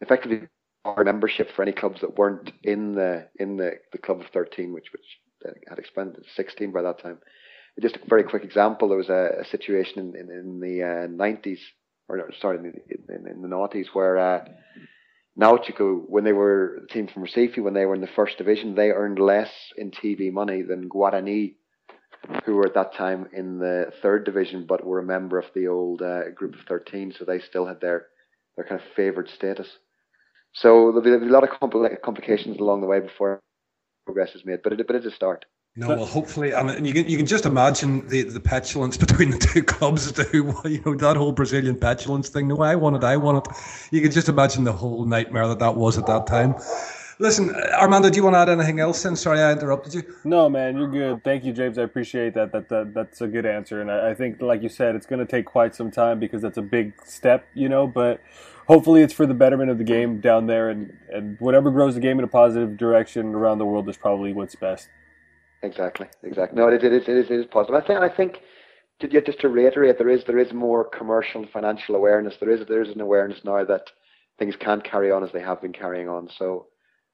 effectively our membership for any clubs that weren't in the in the, the club of 13, which which had expanded to 16 by that time. Just a very quick example: there was a, a situation in in, in the uh, 90s, or no, sorry, in, in, in the noughties, where uh, Nautico, when they were the team from Recife, when they were in the first division, they earned less in TV money than Guarani who were at that time in the third division, but were a member of the old uh, group of 13, so they still had their, their kind of favoured status. So there'll be, there'll be a lot of compl- complications along the way before progress is made, but it, but it's a start. No, well, hopefully, and you can you can just imagine the, the petulance between the two clubs as to who you know that whole Brazilian petulance thing. No, I want it, I want it. You can just imagine the whole nightmare that that was at that time. Listen, Armando, do you want to add anything else? Then sorry, I interrupted you. No, man, you're good. Thank you, James. I appreciate that. That, that that's a good answer, and I, I think, like you said, it's going to take quite some time because that's a big step, you know. But hopefully, it's for the betterment of the game down there, and and whatever grows the game in a positive direction around the world is probably what's best. Exactly, exactly. No, it, it, is, it is, it is positive. I think, I think, to, just to reiterate, there is there is more commercial and financial awareness. There is there is an awareness now that things can't carry on as they have been carrying on. So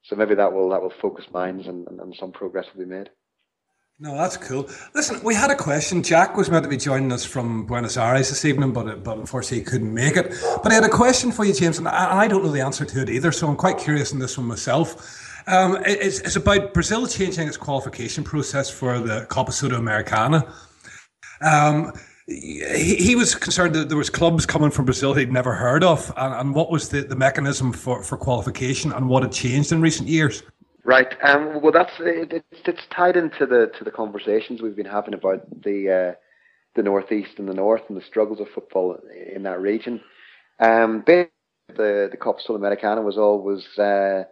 so maybe that will that will focus minds and, and, and some progress will be made. No, that's cool. Listen, we had a question. Jack was meant to be joining us from Buenos Aires this evening, but but unfortunately he couldn't make it. But I had a question for you, James, and I, I don't know the answer to it either, so I'm quite curious in this one myself. Um, it's, it's about Brazil changing its qualification process for the Copa Sudamericana. Um, he, he was concerned that there was clubs coming from Brazil he'd never heard of, and, and what was the, the mechanism for, for qualification and what had changed in recent years? Right. Um, well, that's it, it's, it's tied into the to the conversations we've been having about the uh, the northeast and the north and the struggles of football in that region. Um, the the Copa Sudamericana was always uh,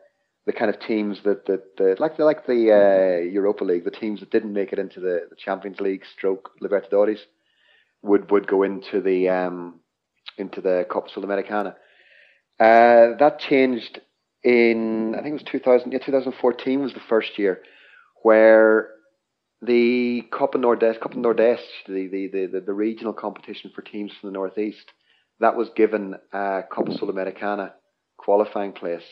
the kind of teams that that, that like the like the uh, Europa League, the teams that didn't make it into the, the Champions League, stroke Libertadores, would would go into the um, into the Copa Sudamericana. Uh, that changed in I think it was 2000, yeah, 2014 was the first year where the Copa Nordeste, Copa Nordeste, the, the, the, the, regional competition for teams from the northeast, that was given a Copa Sudamericana qualifying place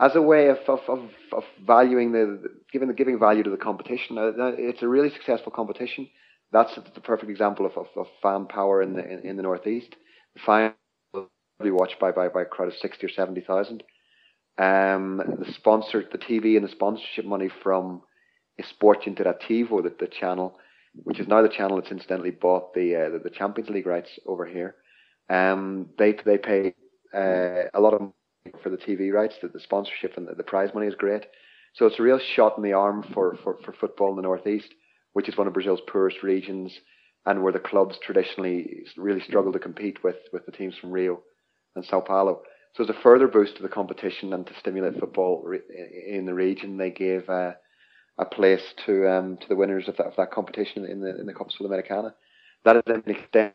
as a way of, of, of, of valuing the giving the giving value to the competition. Uh, it's a really successful competition. That's the perfect example of, of, of fan power in the in, in the northeast. The final will be watched by, by, by a crowd of sixty or seventy thousand. Um, the sponsor, the TV and the sponsorship money from Esporte Interativo, the, the channel, which is now the channel that's incidentally bought the uh, the, the, Champions League rights over here. Um, they they pay uh, a lot of money for the TV rights, the, the sponsorship and the, the, prize money is great. So it's a real shot in the arm for, for, for football in the northeast, which is one of Brazil's poorest regions, and where the clubs traditionally really struggle to compete with with the teams from Rio and Sao Paulo. So as a further boost to the competition and to stimulate football in the region, they gave uh, a place to um, to the winners of that, of that competition in the in the Copa Sudamericana. That is then extended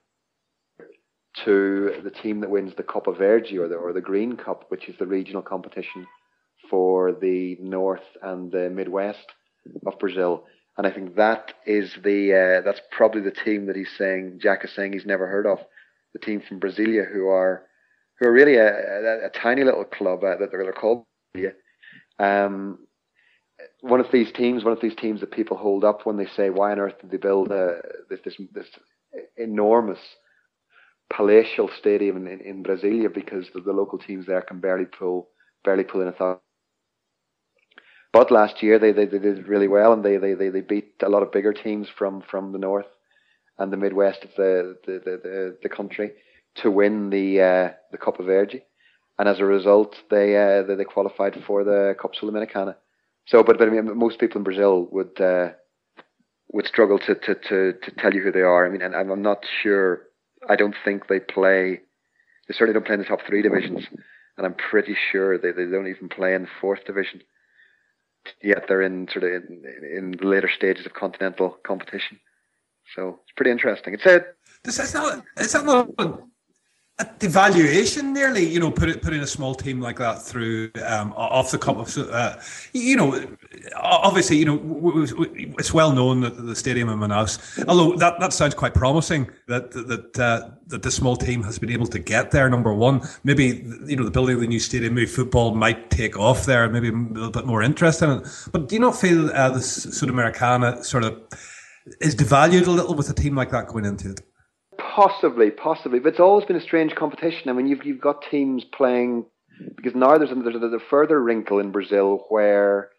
to the team that wins the Copa Verde or the or the Green Cup, which is the regional competition for the north and the midwest of Brazil. And I think that is the uh, that's probably the team that he's saying Jack is saying he's never heard of, the team from Brasilia who are who are really a, a, a tiny little club uh, that they're, called. Um, one of these teams, one of these teams that people hold up when they say, "Why on earth did they build uh, this, this this enormous palatial stadium in, in, in Brasilia because the, the, local teams there can barely pull barely pull in a thousand." But last year they, they, they did really well and they, they, they, they beat a lot of bigger teams from, from the north and the midwest of the the, the, the, the country to win the uh, the Copa Verde, and as a result, they uh, they, they qualified for the Copa Sudamericana. So, but but I mean, most people in Brazil would uh, would struggle to, to, to, to tell you who they are. I mean, and I'm not sure. I don't think they play. They certainly don't play in the top three divisions, and I'm pretty sure they, they don't even play in the fourth division. Yet they're in sort of in, in the later stages of continental competition. So it's pretty interesting. It's a. This is not. That not devaluation nearly you know put it, putting a small team like that through um, off the cup of uh, you know obviously you know it's well known that the stadium in Manaus although that, that sounds quite promising that that uh, that the small team has been able to get there number one. Maybe you know the building of the new stadium maybe football might take off there maybe a little bit more interest in it. But do you not feel uh, the Sudamericana sort of is devalued a little with a team like that going into it Possibly, possibly, but it's always been a strange competition. I mean, you've you've got teams playing because now there's a, there's a, further wrinkle in Brazil where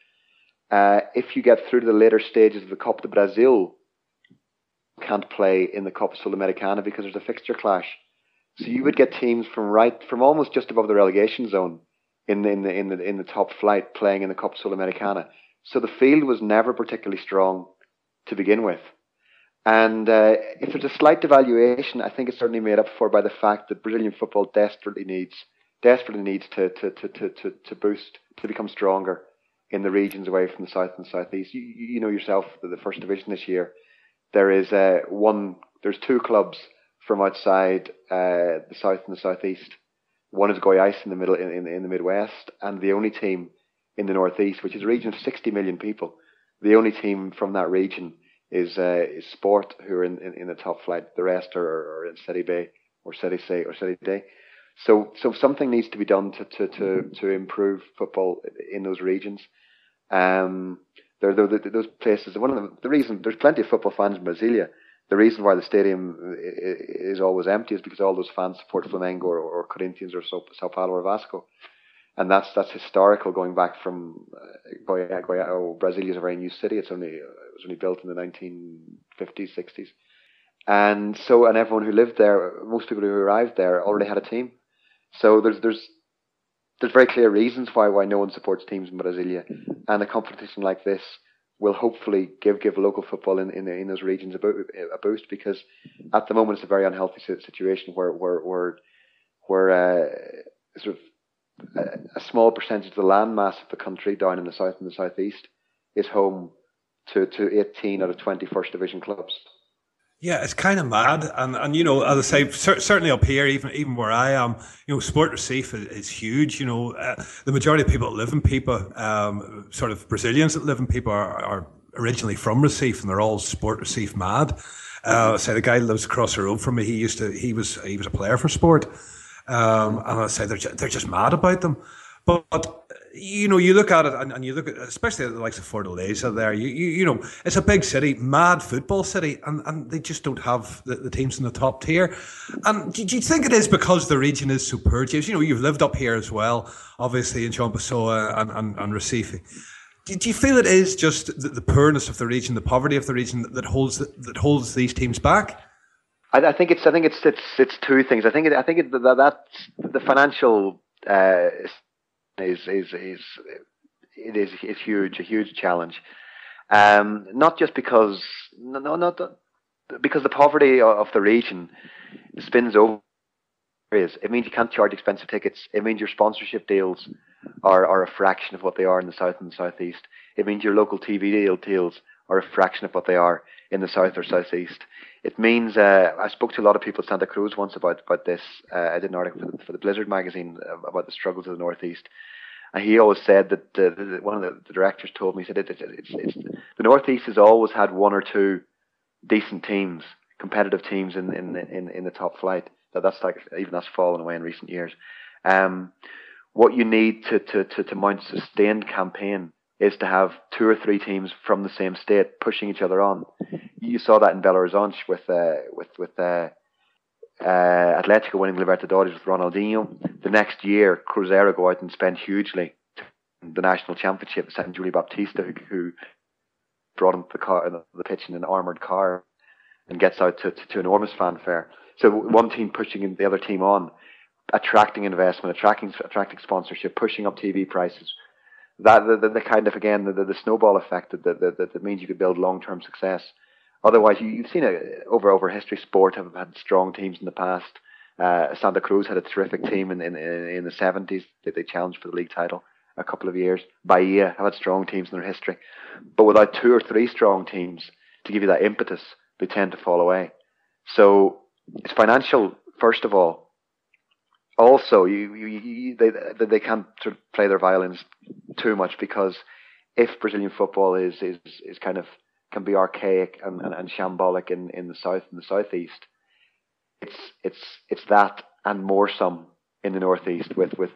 uh, if you get through to the later stages of the Copa do Brasil, can't play in the Copa Sul-Americana because there's a fixture clash. So you would get teams from right from almost just above the relegation zone in the in the in the in the top flight playing in the Copa Sul-Americana. So the field was never particularly strong to begin with. And uh, if there's a slight devaluation, I think it's certainly made up for by the fact that Brazilian football desperately needs desperately needs to to, to, to, to, to boost to become stronger in the regions away from the south and southeast. You, you know yourself that the first division this year there is uh, one there's two clubs from outside uh, the south and the southeast. One is Goiás in the middle in, in, in the Midwest, and the only team in the northeast, which is a region of 60 million people, the only team from that region is uh, is sport who are in, in, in, the top flight. The rest are, are in Série B or Série C or Série D. So so something needs to be done to to to, to improve football in those regions. Um, those places. One of the, the reason there's plenty of football fans in Brasilia. The reason why the stadium is always empty is because all those fans support Flamengo or, or Corinthians or Sao Paulo or Vasco and that's that's historical going back from uh, Goiás. Goiás oh, Brasilia is a very new city. It's only it was only built in the 1950s, 60s, and so and everyone who lived there, most people who arrived there already had a team. So there's there's there's very clear reasons why why no one supports teams in Brasilia, and a competition like this will hopefully give give local football in in, in those regions a, a boost because at the moment it's a very unhealthy situation where where where where uh, sort of a, small percentage of the landmass of the country down in the south and the southeast is home to, to 18 out of 20 first division clubs. Yeah, it's kind of mad, and and you know, as I say, cer- certainly up here, even even where I am, you know, Sport Recife is, is huge. You know, uh, the majority of people that live in Pipa, um, sort of Brazilians that live in Pipa, are, are originally from Recife, and they're all Sport Recife mad. Uh, say the guy lives across the road from me. He used to, he was, he was a player for Sport, um, and I say they're just, they're just mad about them. But, but you know, you look at it and, and you look at, especially the likes of Fortaleza there, you, you, you know, it's a big city, mad football city, and, and they just don't have the, the teams in the top tier. And do, do, you think it is because the region is so poor? You know, you've lived up here as well, obviously in Pessoa and, and, and Recife. Do, do you feel it is just the, the, poorness of the region, the poverty of the region that, that holds that holds these teams back? I, I, think it's I think it's it's it's two things. I think it, I think it, that that's the financial uh, is is is it is huge, a huge challenge. Um, not just because no, no, not because the poverty of the region spins over. It means you can't charge expensive tickets. It means your sponsorship deals are, are a fraction of what they are in the south and the southeast. It means your local TV deal deals are a fraction of what they are in the south or southeast. It means uh, I spoke to a lot of people at Santa Cruz once about about this. Uh, I did an article for the, for the Blizzard magazine about the struggles of the northeast, and he always said that uh, the, one of the, the, directors told me he said it, it, it's, it's, the Northeast has always had one or two decent teams, competitive teams in in in, in the top flight. That that's like even that's fallen away in recent years. Um, what you need to, to, to, to mount a sustained campaign is to have two or three teams from the same state pushing each other on. You saw that in Belo Horizonte with uh, with with uh, uh, Atletico winning Libertadores with Ronaldinho. The next year, Cruzeiro go out and spend hugely the national championship, sending Julio Baptista, who, who brought him the car, the pitch in an armored car, and gets out to, to, to enormous fanfare. So one team pushing the other team on, attracting investment, attracting attracting sponsorship, pushing up TV prices. That the, the, the kind of again the, the, snowball effect that, that, that, that means you could build long term success. Otherwise, you, you've seen it over over history. Sport have had strong teams in the past. Uh, Santa Cruz had a terrific team in in, in the seventies. They, they challenged for the league title a couple of years. Bahia have had strong teams in their history, but without two or three strong teams to give you that impetus, they tend to fall away. So it's financial first of all. Also, you, you, you they they can't sort of play their violins too much because if Brazilian football is is is kind of can be archaic and, and, and shambolic in, in the south and the southeast. It's it's it's that and more some in the northeast with with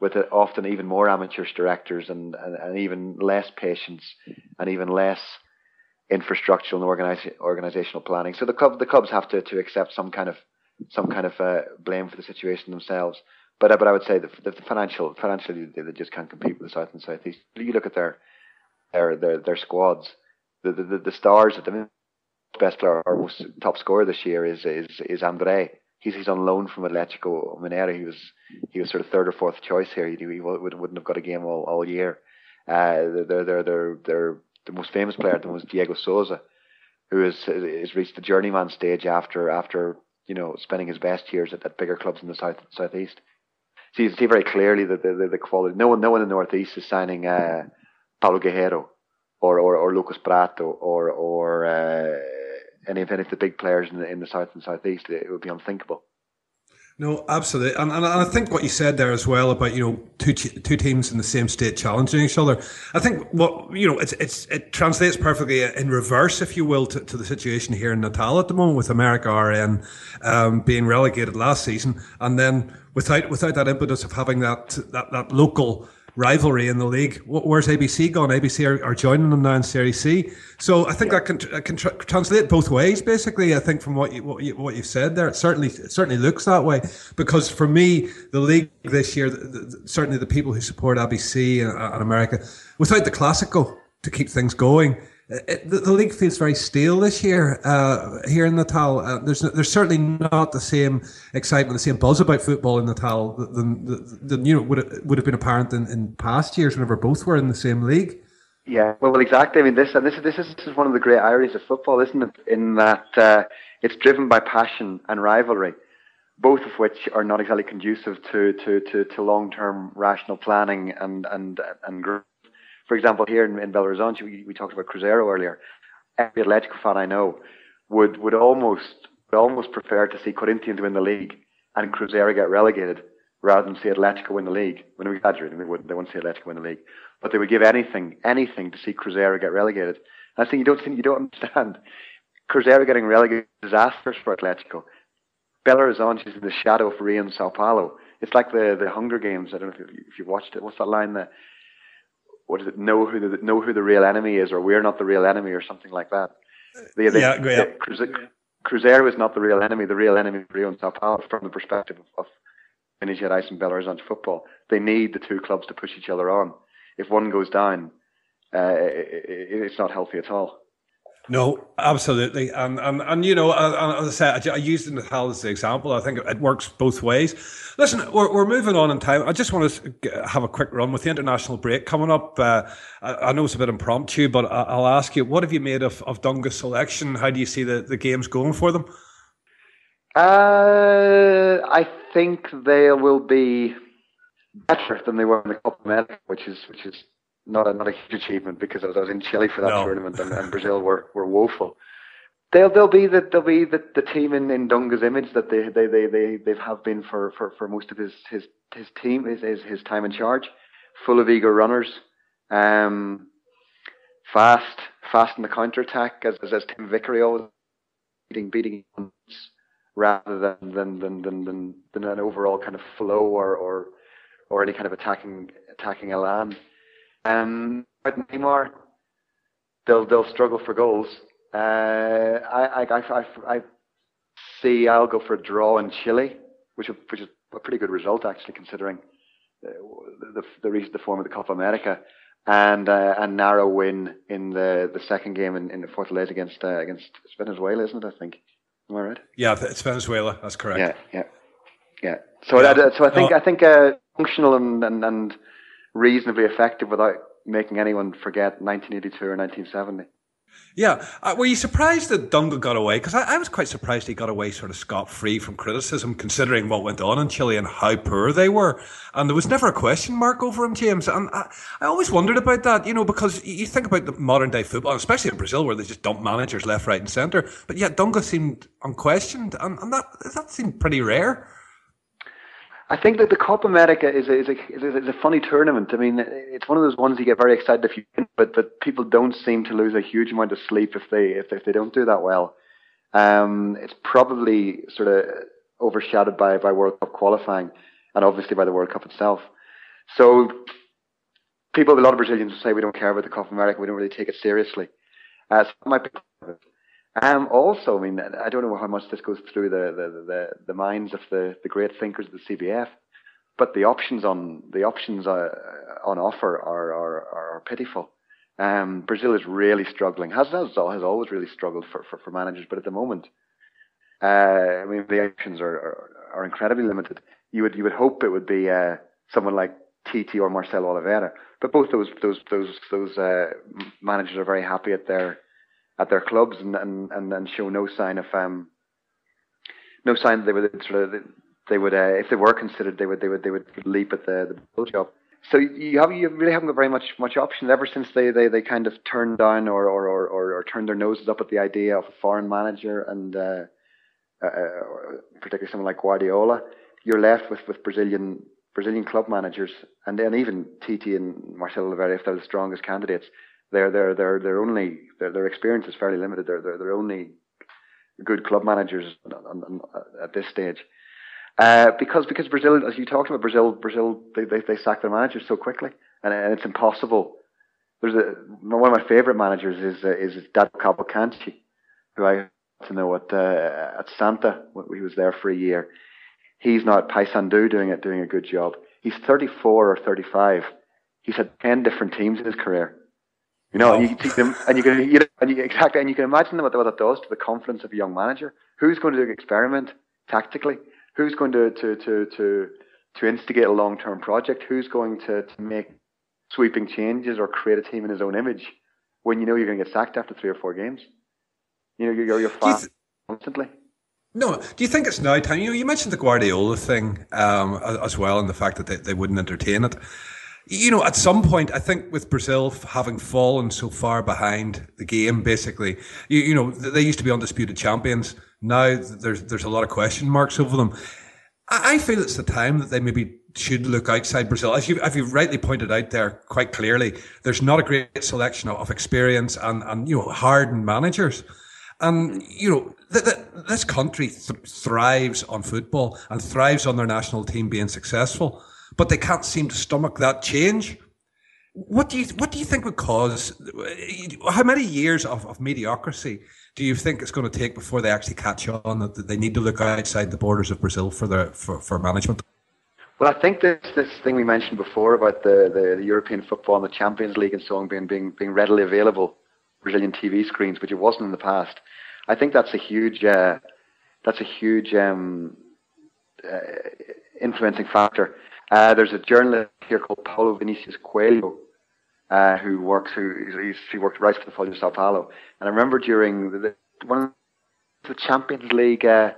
with often even more amateurish directors and, and, and even less patience and even less infrastructural and organizational planning. So the club the clubs have to, to accept some kind of some kind of uh, blame for the situation themselves. But uh, but I would say the, the financial financially they, they just can't compete with the south and southeast. You look at their their their, their squads the, the, the stars at the best player or most top scorer this year is is is Andre. He's he's on loan from Atletico Mineiro. He was he was sort of third or fourth choice here. He, he wouldn't have got a game all, all year. Uh, they're they're they're they're the most famous player at them was Diego Souza, who has has reached the journeyman stage after after you know spending his best years at, at bigger clubs in the south southeast. So you can see very clearly that the, the, the quality. No one no one in the northeast is signing uh, Paulo Guerrero or or, or Lucas Pratto or or uh, any of any of the big players in the in the south and southeast, it would be unthinkable. No, absolutely, and, and I think what you said there as well about you know two two teams in the same state challenging each other. I think what you know it's it's it translates perfectly in reverse, if you will, to, to the situation here in Natal at the moment with America RN um, being relegated last season, and then without without that impetus of having that that that local rivalry in the league. Where's ABC gone? ABC are, are joining them now in Series C. So I think yeah. that can can tra- translate both ways. Basically, I think from what you, what you what you've said there, it certainly it certainly looks that way. Because for me, the league this year, the, the, certainly the people who support ABC and, and America, without the Classical to keep things going, it, the, the, league feels very stale this year uh, here in Natal. Uh, there's there's certainly not the same excitement, the same buzz about football in Natal than, than, than you know would would have been apparent in, in past years whenever both were in the same league. Yeah, well, exactly. I mean, this and this, this is this is one of the great ironies of football, isn't it? In that uh, it's driven by passion and rivalry, both of which are not exactly conducive to to to, to long term rational planning and and and growth. For example, here in, in Belo Horizonte, we, we talked about Cruzeiro earlier. Every Atletico fan I know would would almost would almost prefer to see Corinthians win the league and Cruzeiro get relegated rather than see Atletico win the league. When we exaggerate, they wouldn't. They wouldn't see Atletico win the league but they would give anything, anything to see Cruzeiro get relegated. I think you don't think you don't understand. Cruzeiro getting relegated is disastrous for Atletico. Belo Horizonte is in the shadow of Rio and Sao Paulo. It's like the, the Hunger Games. I don't know if, you, if you've watched it. What's that line? The, what is it? Know who the know who the real enemy is, or we're not the real enemy, or something like that. The, the, yeah, yeah. Cruzeiro is not the real enemy. The real enemy is Rio and Sao Paulo from the perspective of, of Minas Gerais and Belo Horizonte football. They need the two clubs to push each other on if one goes down, uh, it, it's not healthy at all. No, absolutely, and and and you know, as I said, I used Natal as the example. I think it works both ways. Listen, we're we're moving on in time. I just want to have a quick run with the international break coming up. Uh, I, know it's a bit impromptu, but I'll ask you, what have you made of of Dunga's selection? How do you see the, the games going for them? Uh, I think they will be better than they were in the Copa America, which is which is not a not a huge achievement because I was in Chile for that no. tournament and, and, Brazil were, were woeful. They'll they'll be the they'll be the, the team in, in Dunga's image that they they, they, they, they have have been for, for, for most of his his his team his, his his time in charge, full of eager runners, um, fast fast in the counter attack as, as as Tim Vickery always beating beating rather than than, than than than than an overall kind of flow or or or any kind of attacking attacking elan. Um, but Neymar, they'll they'll struggle for goals. Uh, I, I, I, I see I'll go for a draw in Chile, which which is a pretty good result actually considering the the, the, the form of the Copa America, and uh, a narrow win in the, the second game in, in the Fortaleza against uh, against Venezuela, isn't it? I think. Am I right? Yeah, it's Venezuela. That's correct. Yeah, yeah, yeah. So yeah. I, so I think I think uh, functional and, and, and reasonably effective without making anyone forget 1982 or 1970. Yeah. Uh, were you surprised that Dunga got away? Because I, I, was quite surprised he got away sort of scot free from criticism, considering what went on in Chile and how poor they were. And there was never a question mark over him, James. And I, I always wondered about that, you know, because you think about the modern day football, especially in Brazil, where they just dump managers left, right, and centre. But yet Dunga seemed unquestioned, and, and that that seemed pretty rare. I think that the Copa America is a, is a, is a, funny tournament. I mean, it's one of those ones you get very excited if you win, but but people don't seem to lose a huge amount of sleep if they if, if they don't do that well. Um, it's probably sort of overshadowed by by World Cup qualifying and obviously by the World Cup itself. So people, a lot of Brazilians say we don't care about the Copa America, we don't really take it seriously. Uh, so um, also, I mean, I don't know how much this goes through the, the, the, the minds of the, the great thinkers of the CBF, but the options on the options uh, on offer are are, are pitiful. Um, Brazil is really struggling. Has has has always really struggled for, for, for managers, but at the moment, uh, I mean, the options are, are, are incredibly limited. You would you would hope it would be uh, someone like Tite or Marcelo Oliveira, but both those those those those uh, managers are very happy at their at their clubs and and and, and show no sign of um no sign that they would sort of they would uh, if they were considered they would they would they would leap at the the job. So you have you really haven't got very much much options ever since they, they, they kind of turned down or, or, or, or turned their noses up at the idea of a foreign manager and uh, uh, uh, particularly someone like Guardiola. You're left with, with Brazilian Brazilian club managers and then even Tite and Marcelo Oliveira if they're the strongest candidates their their their their only their their experience is fairly limited. They're they're, they're only good club managers at this stage. Uh, because because Brazil, as you talked about Brazil, Brazil they they, they sack their managers so quickly, and, and it's impossible. There's a one of my favorite managers is uh, is Dado Cavalcanti, who I to know at uh, at Santa. He was there for a year. He's not Paysandu doing it doing a good job. He's 34 or 35. He's had 10 different teams in his career You know, and you can see them, and you can you, and you, exactly, and you can imagine what, what that does to the confidence of a young manager. Who's going to experiment tactically? Who's going to to to to, to instigate a long term project? Who's going to, to make sweeping changes or create a team in his own image when you know you're going to get sacked after three or four games? You know, you're you're fast th- constantly. No, do you think it's now time? You know, you mentioned the Guardiola thing um, as well, and the fact that they, they wouldn't entertain it you know, at some point, I think with Brazil having fallen so far behind the game, basically, you, you know, they used to be undisputed champions. Now there's there's a lot of question marks over them. I, I feel it's the time that they maybe should look outside Brazil. As you, as you rightly pointed out there quite clearly, there's not a great selection of experience and, and you know, hardened managers. And, you know, th- th- this country th- thrives on football and thrives on their national team being successful but they can't seem to stomach that change. What do you what do you think would cause? How many years of, of mediocrity do you think it's going to take before they actually catch on that they need to look outside the borders of Brazil for their for, for management? Well, I think this this thing we mentioned before about the, the, the European football and the Champions League and so on being being being readily available Brazilian TV screens, which it wasn't in the past. I think that's a huge uh, that's a huge um, uh, influencing factor. Uh, there's a journalist here called Paulo Vinicius Coelho, uh, who works, who he worked right for the de Sao Paulo. And I remember during the, one the Champions League, uh,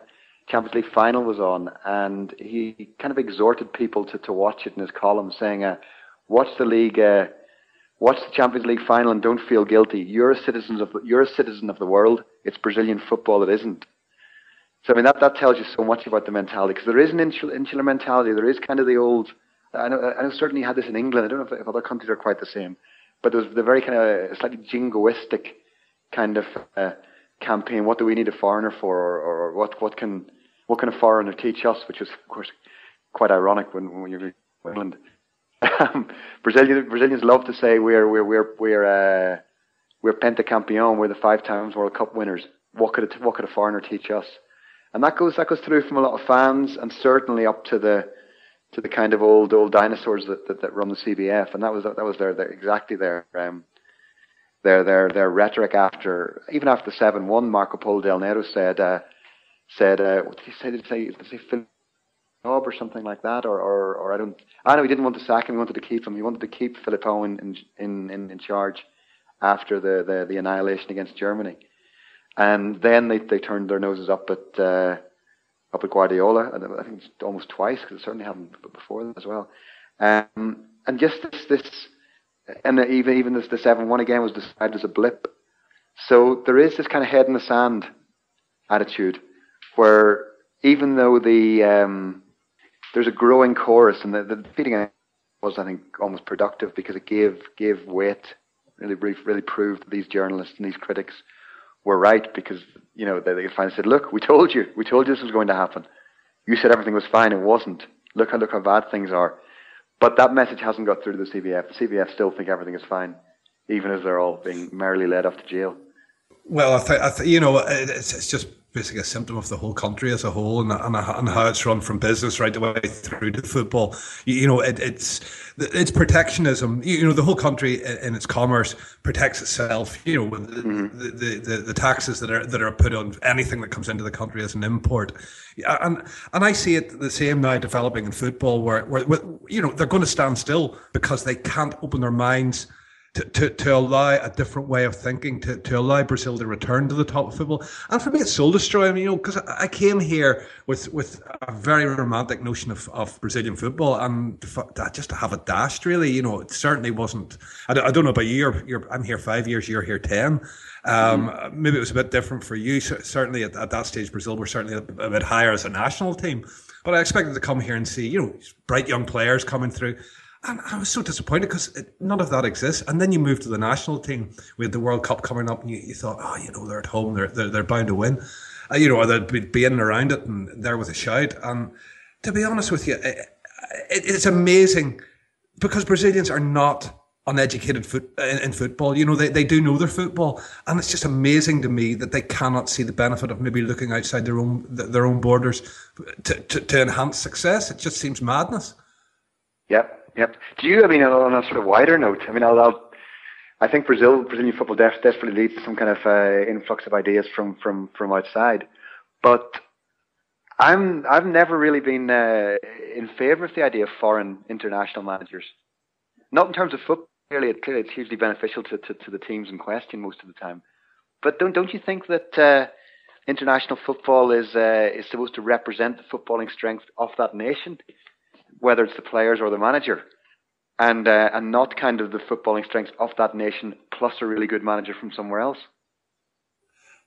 Champions League final was on, and he kind of exhorted people to, to watch it in his column, saying, uh, "Watch the league, uh, watch the Champions League final, and don't feel guilty. You're a citizen of you're a citizen of the world. It's Brazilian football that isn't." So I mean that that tells you so much about the mentality because there is an insular, insular mentality. There is kind of the old. I know, I know certainly had this in England. I don't know if, if other countries are quite the same, but there's the very kind of slightly jingoistic kind of uh, campaign. What do we need a foreigner for, or, or what what can what can a foreigner teach us? Which is of course quite ironic when when you're in England. Brazilians Brazilians love to say we're we're we're we're uh, we're pentacampeon. We're the five times World Cup winners. What could a, what could a foreigner teach us? And that goes that goes through from a lot of fans, and certainly up to the to the kind of old old dinosaurs that that, that run the CBF, and that was that was their, their exactly their um, their their their rhetoric after even after the seven one. Marco Polo Del Nero said uh, said uh, what did he say? Did he say did he say Phil Job or something like that? Or, or or I don't. I know he didn't want to sack him. He wanted to keep him. He wanted to keep Felipão in in in, in charge after the, the the annihilation against Germany. And then they, they turned their noses up at uh, up at Guardiola, and I think almost twice because it certainly happened before as well. Um, and just this, this and even even this the seven one again was described as a blip. So there is this kind of head in the sand attitude, where even though the um, there's a growing chorus, and the, the defeating was I think almost productive because it gave gave weight, really really proved these journalists and these critics were right because you know they, they finally said, "Look, we told you, we told you this was going to happen. You said everything was fine, it wasn't. Look how look how bad things are." But that message hasn't got through to the CBF. The CBF still think everything is fine, even as they're all being merrily led off to jail. Well, I think th- you know it's, it's just basically a symptom of the whole country as a whole and, and, and how it's run from business right the way through to football. You, you know, it, it's it's protectionism. You, know, the whole country in its commerce protects itself. You know, mm-hmm. the, the, the, the, taxes that are that are put on anything that comes into the country as an import, and and I see it the same now developing in football, where where, where you know they're going to stand still because they can't open their minds to, to, to allow a different way of thinking, to, to allow Brazil to return to the top of football. And for me, it's soul destroying, you know, because I came here with, with a very romantic notion of, of Brazilian football and just to have it dashed, really, you know, it certainly wasn't. I don't, I don't know about you, you're, you're, I'm here five years, you're here 10. Um, mm-hmm. Maybe it was a bit different for you. Certainly at, at that stage, Brazil were certainly a, a bit higher as a national team. But I expected to come here and see, you know, bright young players coming through. And I was so disappointed because none of that exists. And then you move to the national team with the World Cup coming up, and you, you thought, oh, you know, they're at home, they're they're, they're bound to win. Uh, you know, they'd be, be in and around it, and there was a shout. And to be honest with you, it, it, it's amazing because Brazilians are not uneducated foot, in, in, football. You know, they, they do know their football, and it's just amazing to me that they cannot see the benefit of maybe looking outside their own their own borders to, to, to enhance success. It just seems madness. Yep. Yep. Do you? I mean, on a sort of wider note, I mean, I'll, I'll I think Brazil, Brazilian football def- desperately needs some kind of uh, influx of ideas from from from outside. But I'm I've never really been uh, in favour of the idea of foreign international managers. Not in terms of football. Clearly, clearly it's hugely beneficial to, to, to, the teams in question most of the time. But don't don't you think that uh, international football is uh, is supposed to represent the footballing strength of that nation, whether it's the players or the manager? and uh, and not kind of the footballing strengths of that nation plus a really good manager from somewhere else.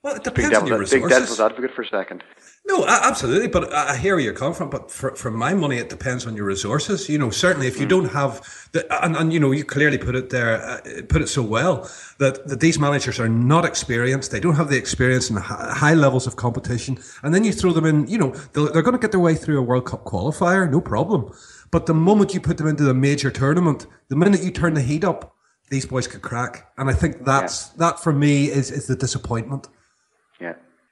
Well, it depends on your resources. Big devil's advocate for a second. No, absolutely, but I hear where you're coming from. But for, for my money, it depends on your resources. You know, certainly if you mm. don't have the, and, and you know, you clearly put it there, uh, put it so well that, that these managers are not experienced. They don't have the experience in the high levels of competition, and then you throw them in. You know, they're going to get their way through a World Cup qualifier, no problem. But the moment you put them into the major tournament, the minute you turn the heat up, these boys could crack. And I think that's yeah. that for me is is the disappointment.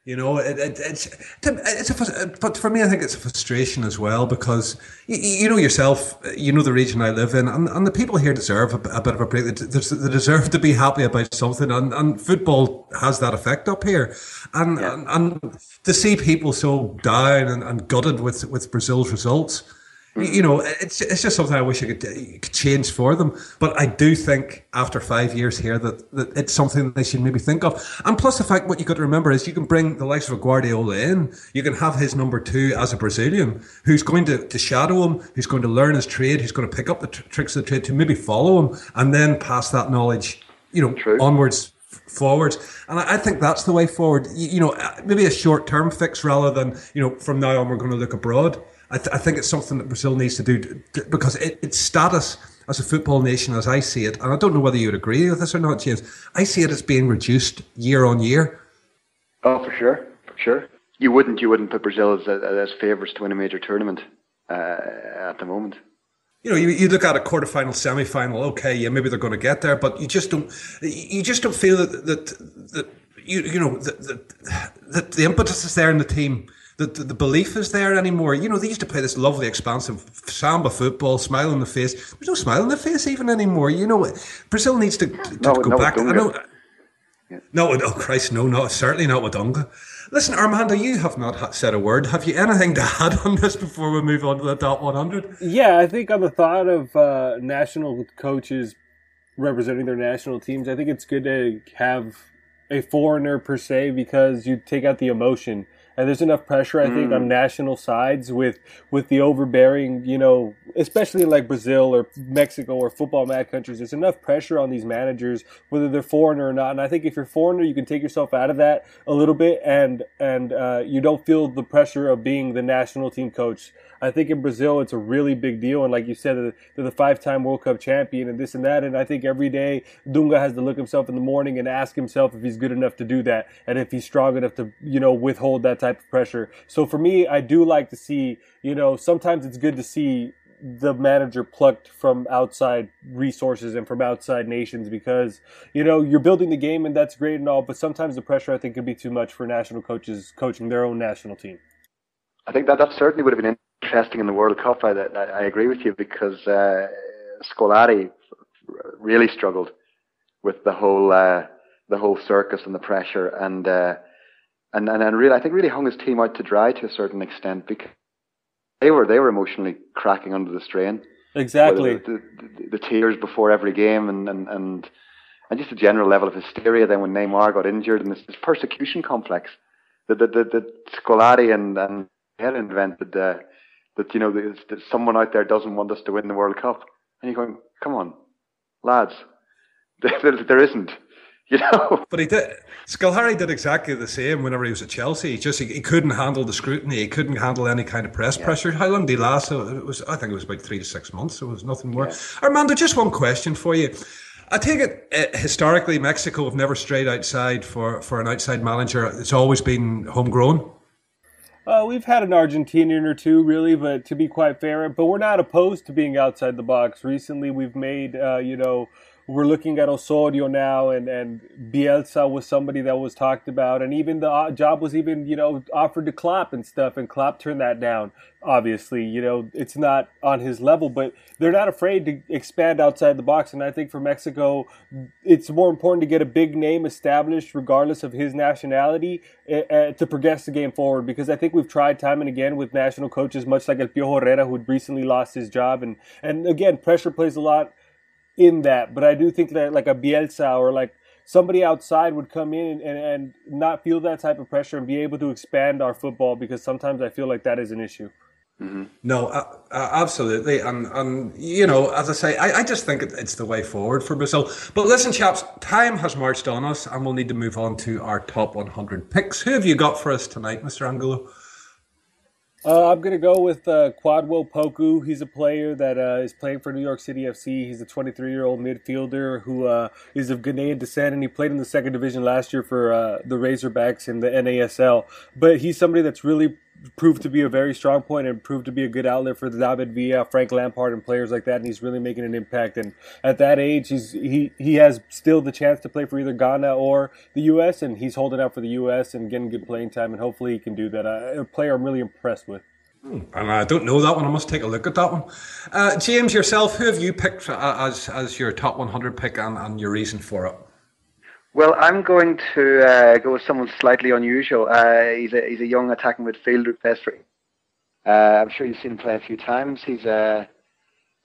You know, it, it, it's it's a but for me, I think it's a frustration as well because you, you, know yourself, you know the region I live in, and, and the people here deserve a, a bit of a break. They, they, deserve to be happy about something, and, and football has that effect up here. And, yeah. and and to see people so down and, and gutted with with Brazil's results, you know, it's it's just something I wish I could, could, change for them. But I do think after five years here that, that it's something they should maybe think of. And plus the fact what you got to remember is you can bring the likes of a Guardiola in. You can have his number two as a Brazilian who's going to, to shadow him, who's going to learn his trade, who's going to pick up the tr- tricks of the trade, to maybe follow him and then pass that knowledge, you know, True. onwards forwards. And I, think that's the way forward. You, you know, uh, maybe a short term fix rather than, you know, from now on we're going to look abroad. I, th- I think it's something that Brazil needs to do to, to, because it, its status as a football nation, as I see it, and I don't know whether you would agree with this or not, James. I see it as being reduced year on year. Oh, for sure, for sure. You wouldn't, you wouldn't put Brazil as, as favourites to win a major tournament uh, at the moment. You know, you, you look at a quarterfinal, semi-final. Okay, yeah, maybe they're going to get there, but you just don't. You just don't feel that that that you you know that that, that the impetus is there in the team the, the, the, belief is there anymore. You know, they used to play this lovely, expansive samba football, smile on the face. There's no smile on the face even anymore. You know, Brazil needs to, to, no, go no, back. I know. Yeah. No, oh Christ, no, no, certainly not with Dunga. Listen, Armando, you have not said a word. Have you anything to add on this before we move on to the top 100? Yeah, I think on the thought of uh, national coaches representing their national teams, I think it's good to have a foreigner per se because you take out the emotion and there's enough pressure I think mm. on national sides with with the overbearing, you know, especially like Brazil or Mexico or football mad countries. There's enough pressure on these managers, whether they're foreigner or not. And I think if you're foreigner, you can take yourself out of that a little bit, and and uh, you don't feel the pressure of being the national team coach. I think in Brazil it's a really big deal, and like you said, they're the five-time World Cup champion and this and that. And I think every day Dunga has to look himself in the morning and ask himself if he's good enough to do that, and if he's strong enough to you know withhold that type of pressure. So for me, I do like to see you know sometimes it's good to see the manager plucked from outside resources and from outside nations because you know you're building the game and that's great and all but sometimes the pressure i think could be too much for national coaches coaching their own national team i think that that certainly would have been interesting in the world cup i, I, I agree with you because uh, scolari really struggled with the whole uh, the whole circus and the pressure and uh, and and, and really i think really hung his team out to dry to a certain extent because they were they were emotionally cracking under the strain. Exactly. The, the, the, tears before every game and, and, and and just a general level of hysteria. Then when Neymar got injured and this, this persecution complex that that that, that Scolari and and had invented uh, that you know that someone out there doesn't want us to win the World Cup, and you're going, come on, lads, there, there isn't. You know. But he did. Scolari did exactly the same whenever he was at Chelsea. He just he, he couldn't handle the scrutiny. He couldn't handle any kind of press yeah. pressure. How long did he last? It was I think it was about three to six months. So it was nothing more. Yeah. Armando, just one question for you. I take it uh, historically Mexico have never strayed outside for, for an outside manager. It's always been homegrown. Uh, we've had an Argentinian or two, really, but to be quite fair, but we're not opposed to being outside the box. Recently, we've made, uh, you know, we're looking at Osorio now, and and Bielsa was somebody that was talked about, and even the uh, job was even you know offered to Klopp and stuff, and Klopp turned that down. Obviously, you know it's not on his level, but they're not afraid to expand outside the box. And I think for Mexico, it's more important to get a big name established, regardless of his nationality, uh, to progress the game forward. Because I think we've tried time and again with national coaches, much like El Piojo Herrera, who recently lost his job, and and again pressure plays a lot in that. But I do think that like a Bielsa or like somebody outside would come in and, and not feel that type of pressure and be able to expand our football because sometimes I feel like that is an issue. Mm-hmm. No, uh, uh, absolutely, and and you know, as I say, I, I just think it, it's the way forward for Brazil. But listen, chaps, time has marched on us, and we'll need to move on to our top 100 picks. Who have you got for us tonight, Mister Angulo? Uh, I'm going to go with uh, Kwadwo Poku. He's a player that uh, is playing for New York City FC. He's a 23 year old midfielder who uh, is of Ghanaian descent, and he played in the second division last year for uh, the Razorbacks in the NASL. But he's somebody that's really proved to be a very strong point and proved to be a good outlet for David Villa, Frank Lampard, and players like that. And he's really making an impact. And at that age, he's he he has still the chance to play for either Ghana or the U.S. And he's holding out for the U.S. and getting good playing time. And hopefully he can do that. A player I'm really impressed with. Hmm, and I don't know that one. I must take a look at that one. Uh, James, yourself, who have you picked as as your top 100 pick and, and your reason for it? Well, I'm going to uh, go with someone slightly unusual. Uh, he's a he's a young attacking midfielder for. Uh, I'm sure you've seen him play a few times. He's a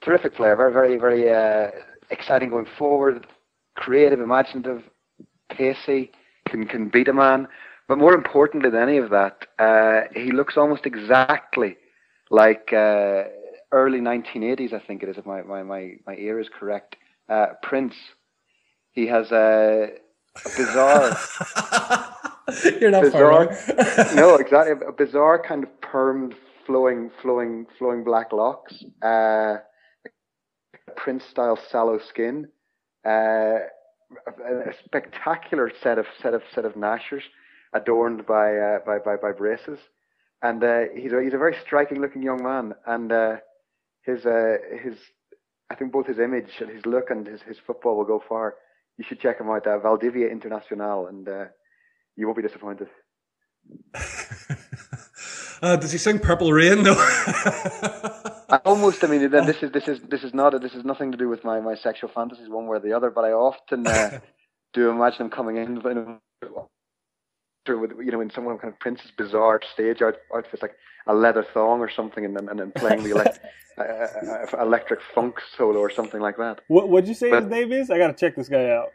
terrific player, very very very uh, exciting going forward, creative, imaginative, pacey, can can beat a man. But more importantly than any of that, uh, he looks almost exactly like uh, early 1980s. I think it is, if my my my, my ear is correct. Prince. He has a bizarre. You're not bizarre, no, exactly. A bizarre kind of permed, flowing, flowing, flowing black locks. Uh, Prince style sallow skin. Uh, a, a, spectacular set of set of set of gnashers adorned by uh, by, by by braces, and uh, he's a he's a very striking looking young man, and uh, his uh, his I think both his image and his look and his, his football will go far you should check him out. Uh, Valdivia Internacional, and uh, you won't be disappointed. uh, does he sing "Purple Rain"? No. I almost. I mean, this is this is this is not a, this is nothing to do with my my sexual fantasies one way or the other. But I often uh, do imagine him coming in with you know in some kind of Prince's bizarre stage out, outfits like a leather thong or something, and then and then playing the elect, uh, uh, electric funk solo or something like that. What would you say but, his name is? I gotta check this guy out.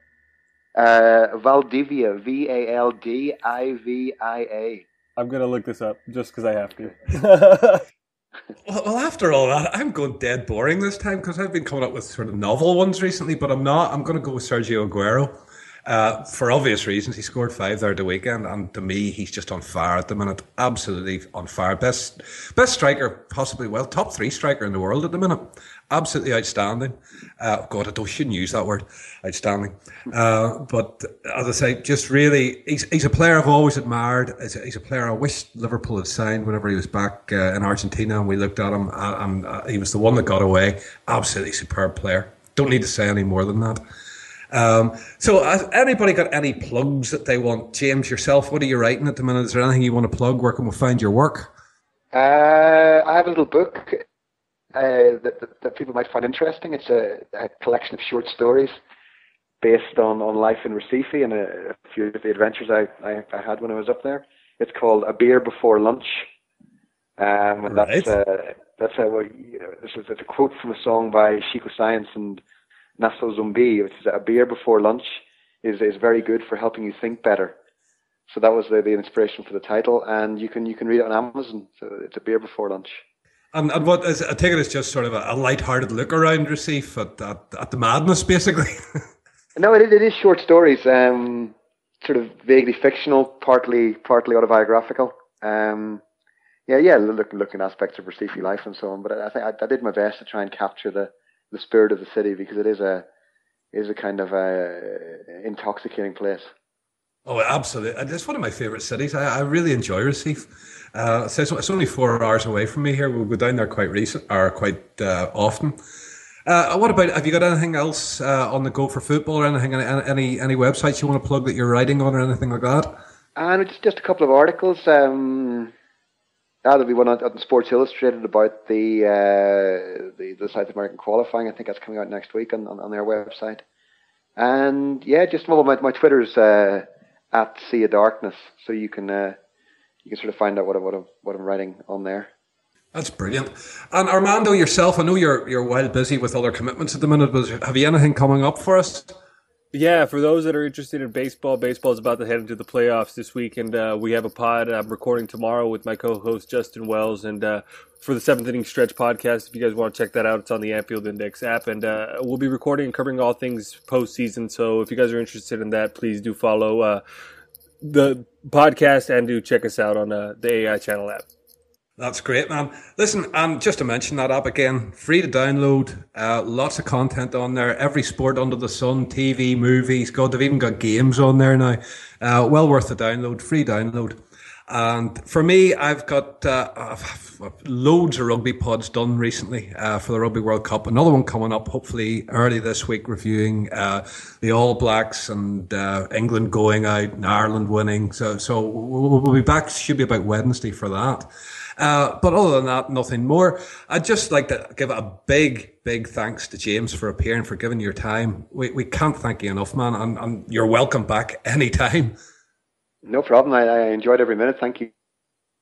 Uh, Valdivia, V A L D I V I A. I'm gonna look this up just because I have to. well, after all that, I'm going dead boring this time because I've been coming up with sort of novel ones recently, but I'm not. I'm going to go with Sergio Aguero. Uh, for obvious reasons, he scored five there at the weekend, and to me, he's just on fire at the minute. Absolutely on fire. Best, best striker, possibly well, top three striker in the world at the minute. Absolutely outstanding. Uh, God, I don't, shouldn't use that word, outstanding. Uh, but as I say, just really, he's, he's a player I've always admired. He's a, he's a player I wish Liverpool had signed whenever he was back uh, in Argentina, and we looked at him, uh, and uh, he was the one that got away. Absolutely superb player. Don't need to say any more than that. Um, so, has anybody got any plugs that they want? James, yourself, what are you writing at the minute? Is there anything you want to plug? Where can we find your work? Uh, I have a little book uh, that, that, that, people might find interesting. It's a, a, collection of short stories based on, on life in Recife and a, a few of the adventures I, I, I, had when I was up there. It's called A Beer Before Lunch. Um, and right. that's, uh, that's a, well, you know, this is, it's a quote from a song by Chico Science and Nação Zumbi, which is a beer before lunch, is is very good for helping you think better. So that was the, the inspiration for the title, and you can you can read it on Amazon. So it's a beer before lunch. And, and what is, I take it as just sort of a, a light-hearted look around Recife at, at, at the madness, basically. no, it, it is short stories, um, sort of vaguely fictional, partly partly autobiographical. Um, yeah, yeah, look, looking aspects of Recife life and so on. But I, I think I, I, did my best to try and capture the the spirit of the city because it is a is a kind of a intoxicating place. Oh, absolutely! It's one of my favorite cities. I, I really enjoy Recife. Uh, so it's, only four hours away from me here. We'll go down there quite recent or quite uh, often. Uh, what about? Have you got anything else uh, on the go for football or anything? Any, any any websites you want to plug that you're writing on or anything like that? And it's just a couple of articles. Um, there'll be one on, on Sports Illustrated about the, uh, the the South American qualifying. I think that's coming out next week on, on, on their website. And yeah, just well, my my Twitter's uh, at Sea of Darkness, so you can uh, you can sort of find out what what I'm, what I'm writing on there. That's brilliant. And Armando, yourself, I know you're you're well busy with other commitments at the minute. But have you anything coming up for us? Yeah, for those that are interested in baseball, baseball is about to head into the playoffs this week, and uh, we have a pod I'm recording tomorrow with my co-host Justin Wells, and uh, for the seventh inning stretch podcast. If you guys want to check that out, it's on the Anfield Index app, and uh, we'll be recording and covering all things postseason. So if you guys are interested in that, please do follow uh, the podcast and do check us out on uh, the AI channel app. That's great, man. Listen, and just to mention that app again, free to download. Uh, lots of content on there. Every sport under the sun, TV, movies. God, they've even got games on there now. Uh, well worth the download. Free download. And for me, I've got uh, loads of rugby pods done recently uh, for the Rugby World Cup. Another one coming up, hopefully early this week, reviewing uh, the All Blacks and uh, England going out and Ireland winning. So, so we'll, we'll be back. Should be about Wednesday for that. Uh, but other than that, nothing more. I'd just like to give a big, big thanks to James for appearing, for giving your time. We, we can't thank you enough, man. And, and you're welcome back anytime. No problem. I, I enjoyed every minute. Thank you.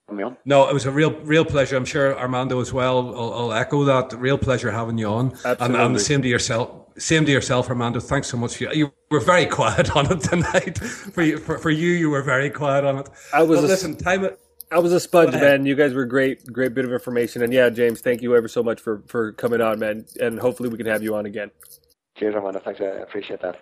For me on. No, it was a real, real pleasure. I'm sure Armando as well. I'll, I'll echo that. Real pleasure having you on. Absolutely. And, and the same to yourself. Same to yourself, Armando. Thanks so much for you. You were very quiet on it tonight. For you, for, for you, you were very quiet on it. I was. But listen, time it. I was a sponge, man. You guys were great, great bit of information. And yeah, James, thank you ever so much for for coming on, man. And hopefully we can have you on again. Cheers, Armando. Thanks. I appreciate that.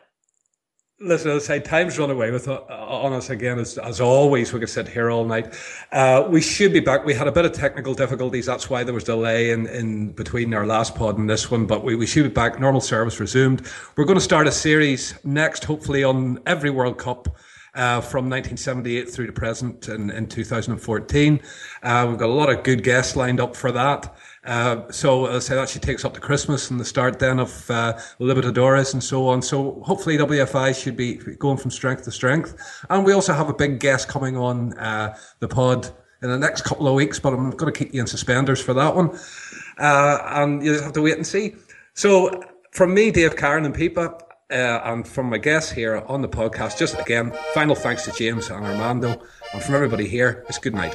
Listen, I'll say time's run away with uh, on us again. As, as always, we could sit here all night. Uh, we should be back. We had a bit of technical difficulties. That's why there was delay in, in between our last pod and this one. But we, we should be back. Normal service resumed. We're going to start a series next, hopefully on every World Cup uh, from 1978 through to present in, in 2014. Uh, we've got a lot of good guests lined up for that. Uh, so as I say, that actually takes up to Christmas and the start then of uh, Libertadores and so on. So hopefully WFI should be going from strength to strength. And we also have a big guest coming on uh, the pod in the next couple of weeks, but I'm going to keep you in suspenders for that one. Uh, and you just have to wait and see. So from me, Dave, Karen, and Pipa, uh, and from my guests here on the podcast, just again, final thanks to James and Armando. And from everybody here, it's good night.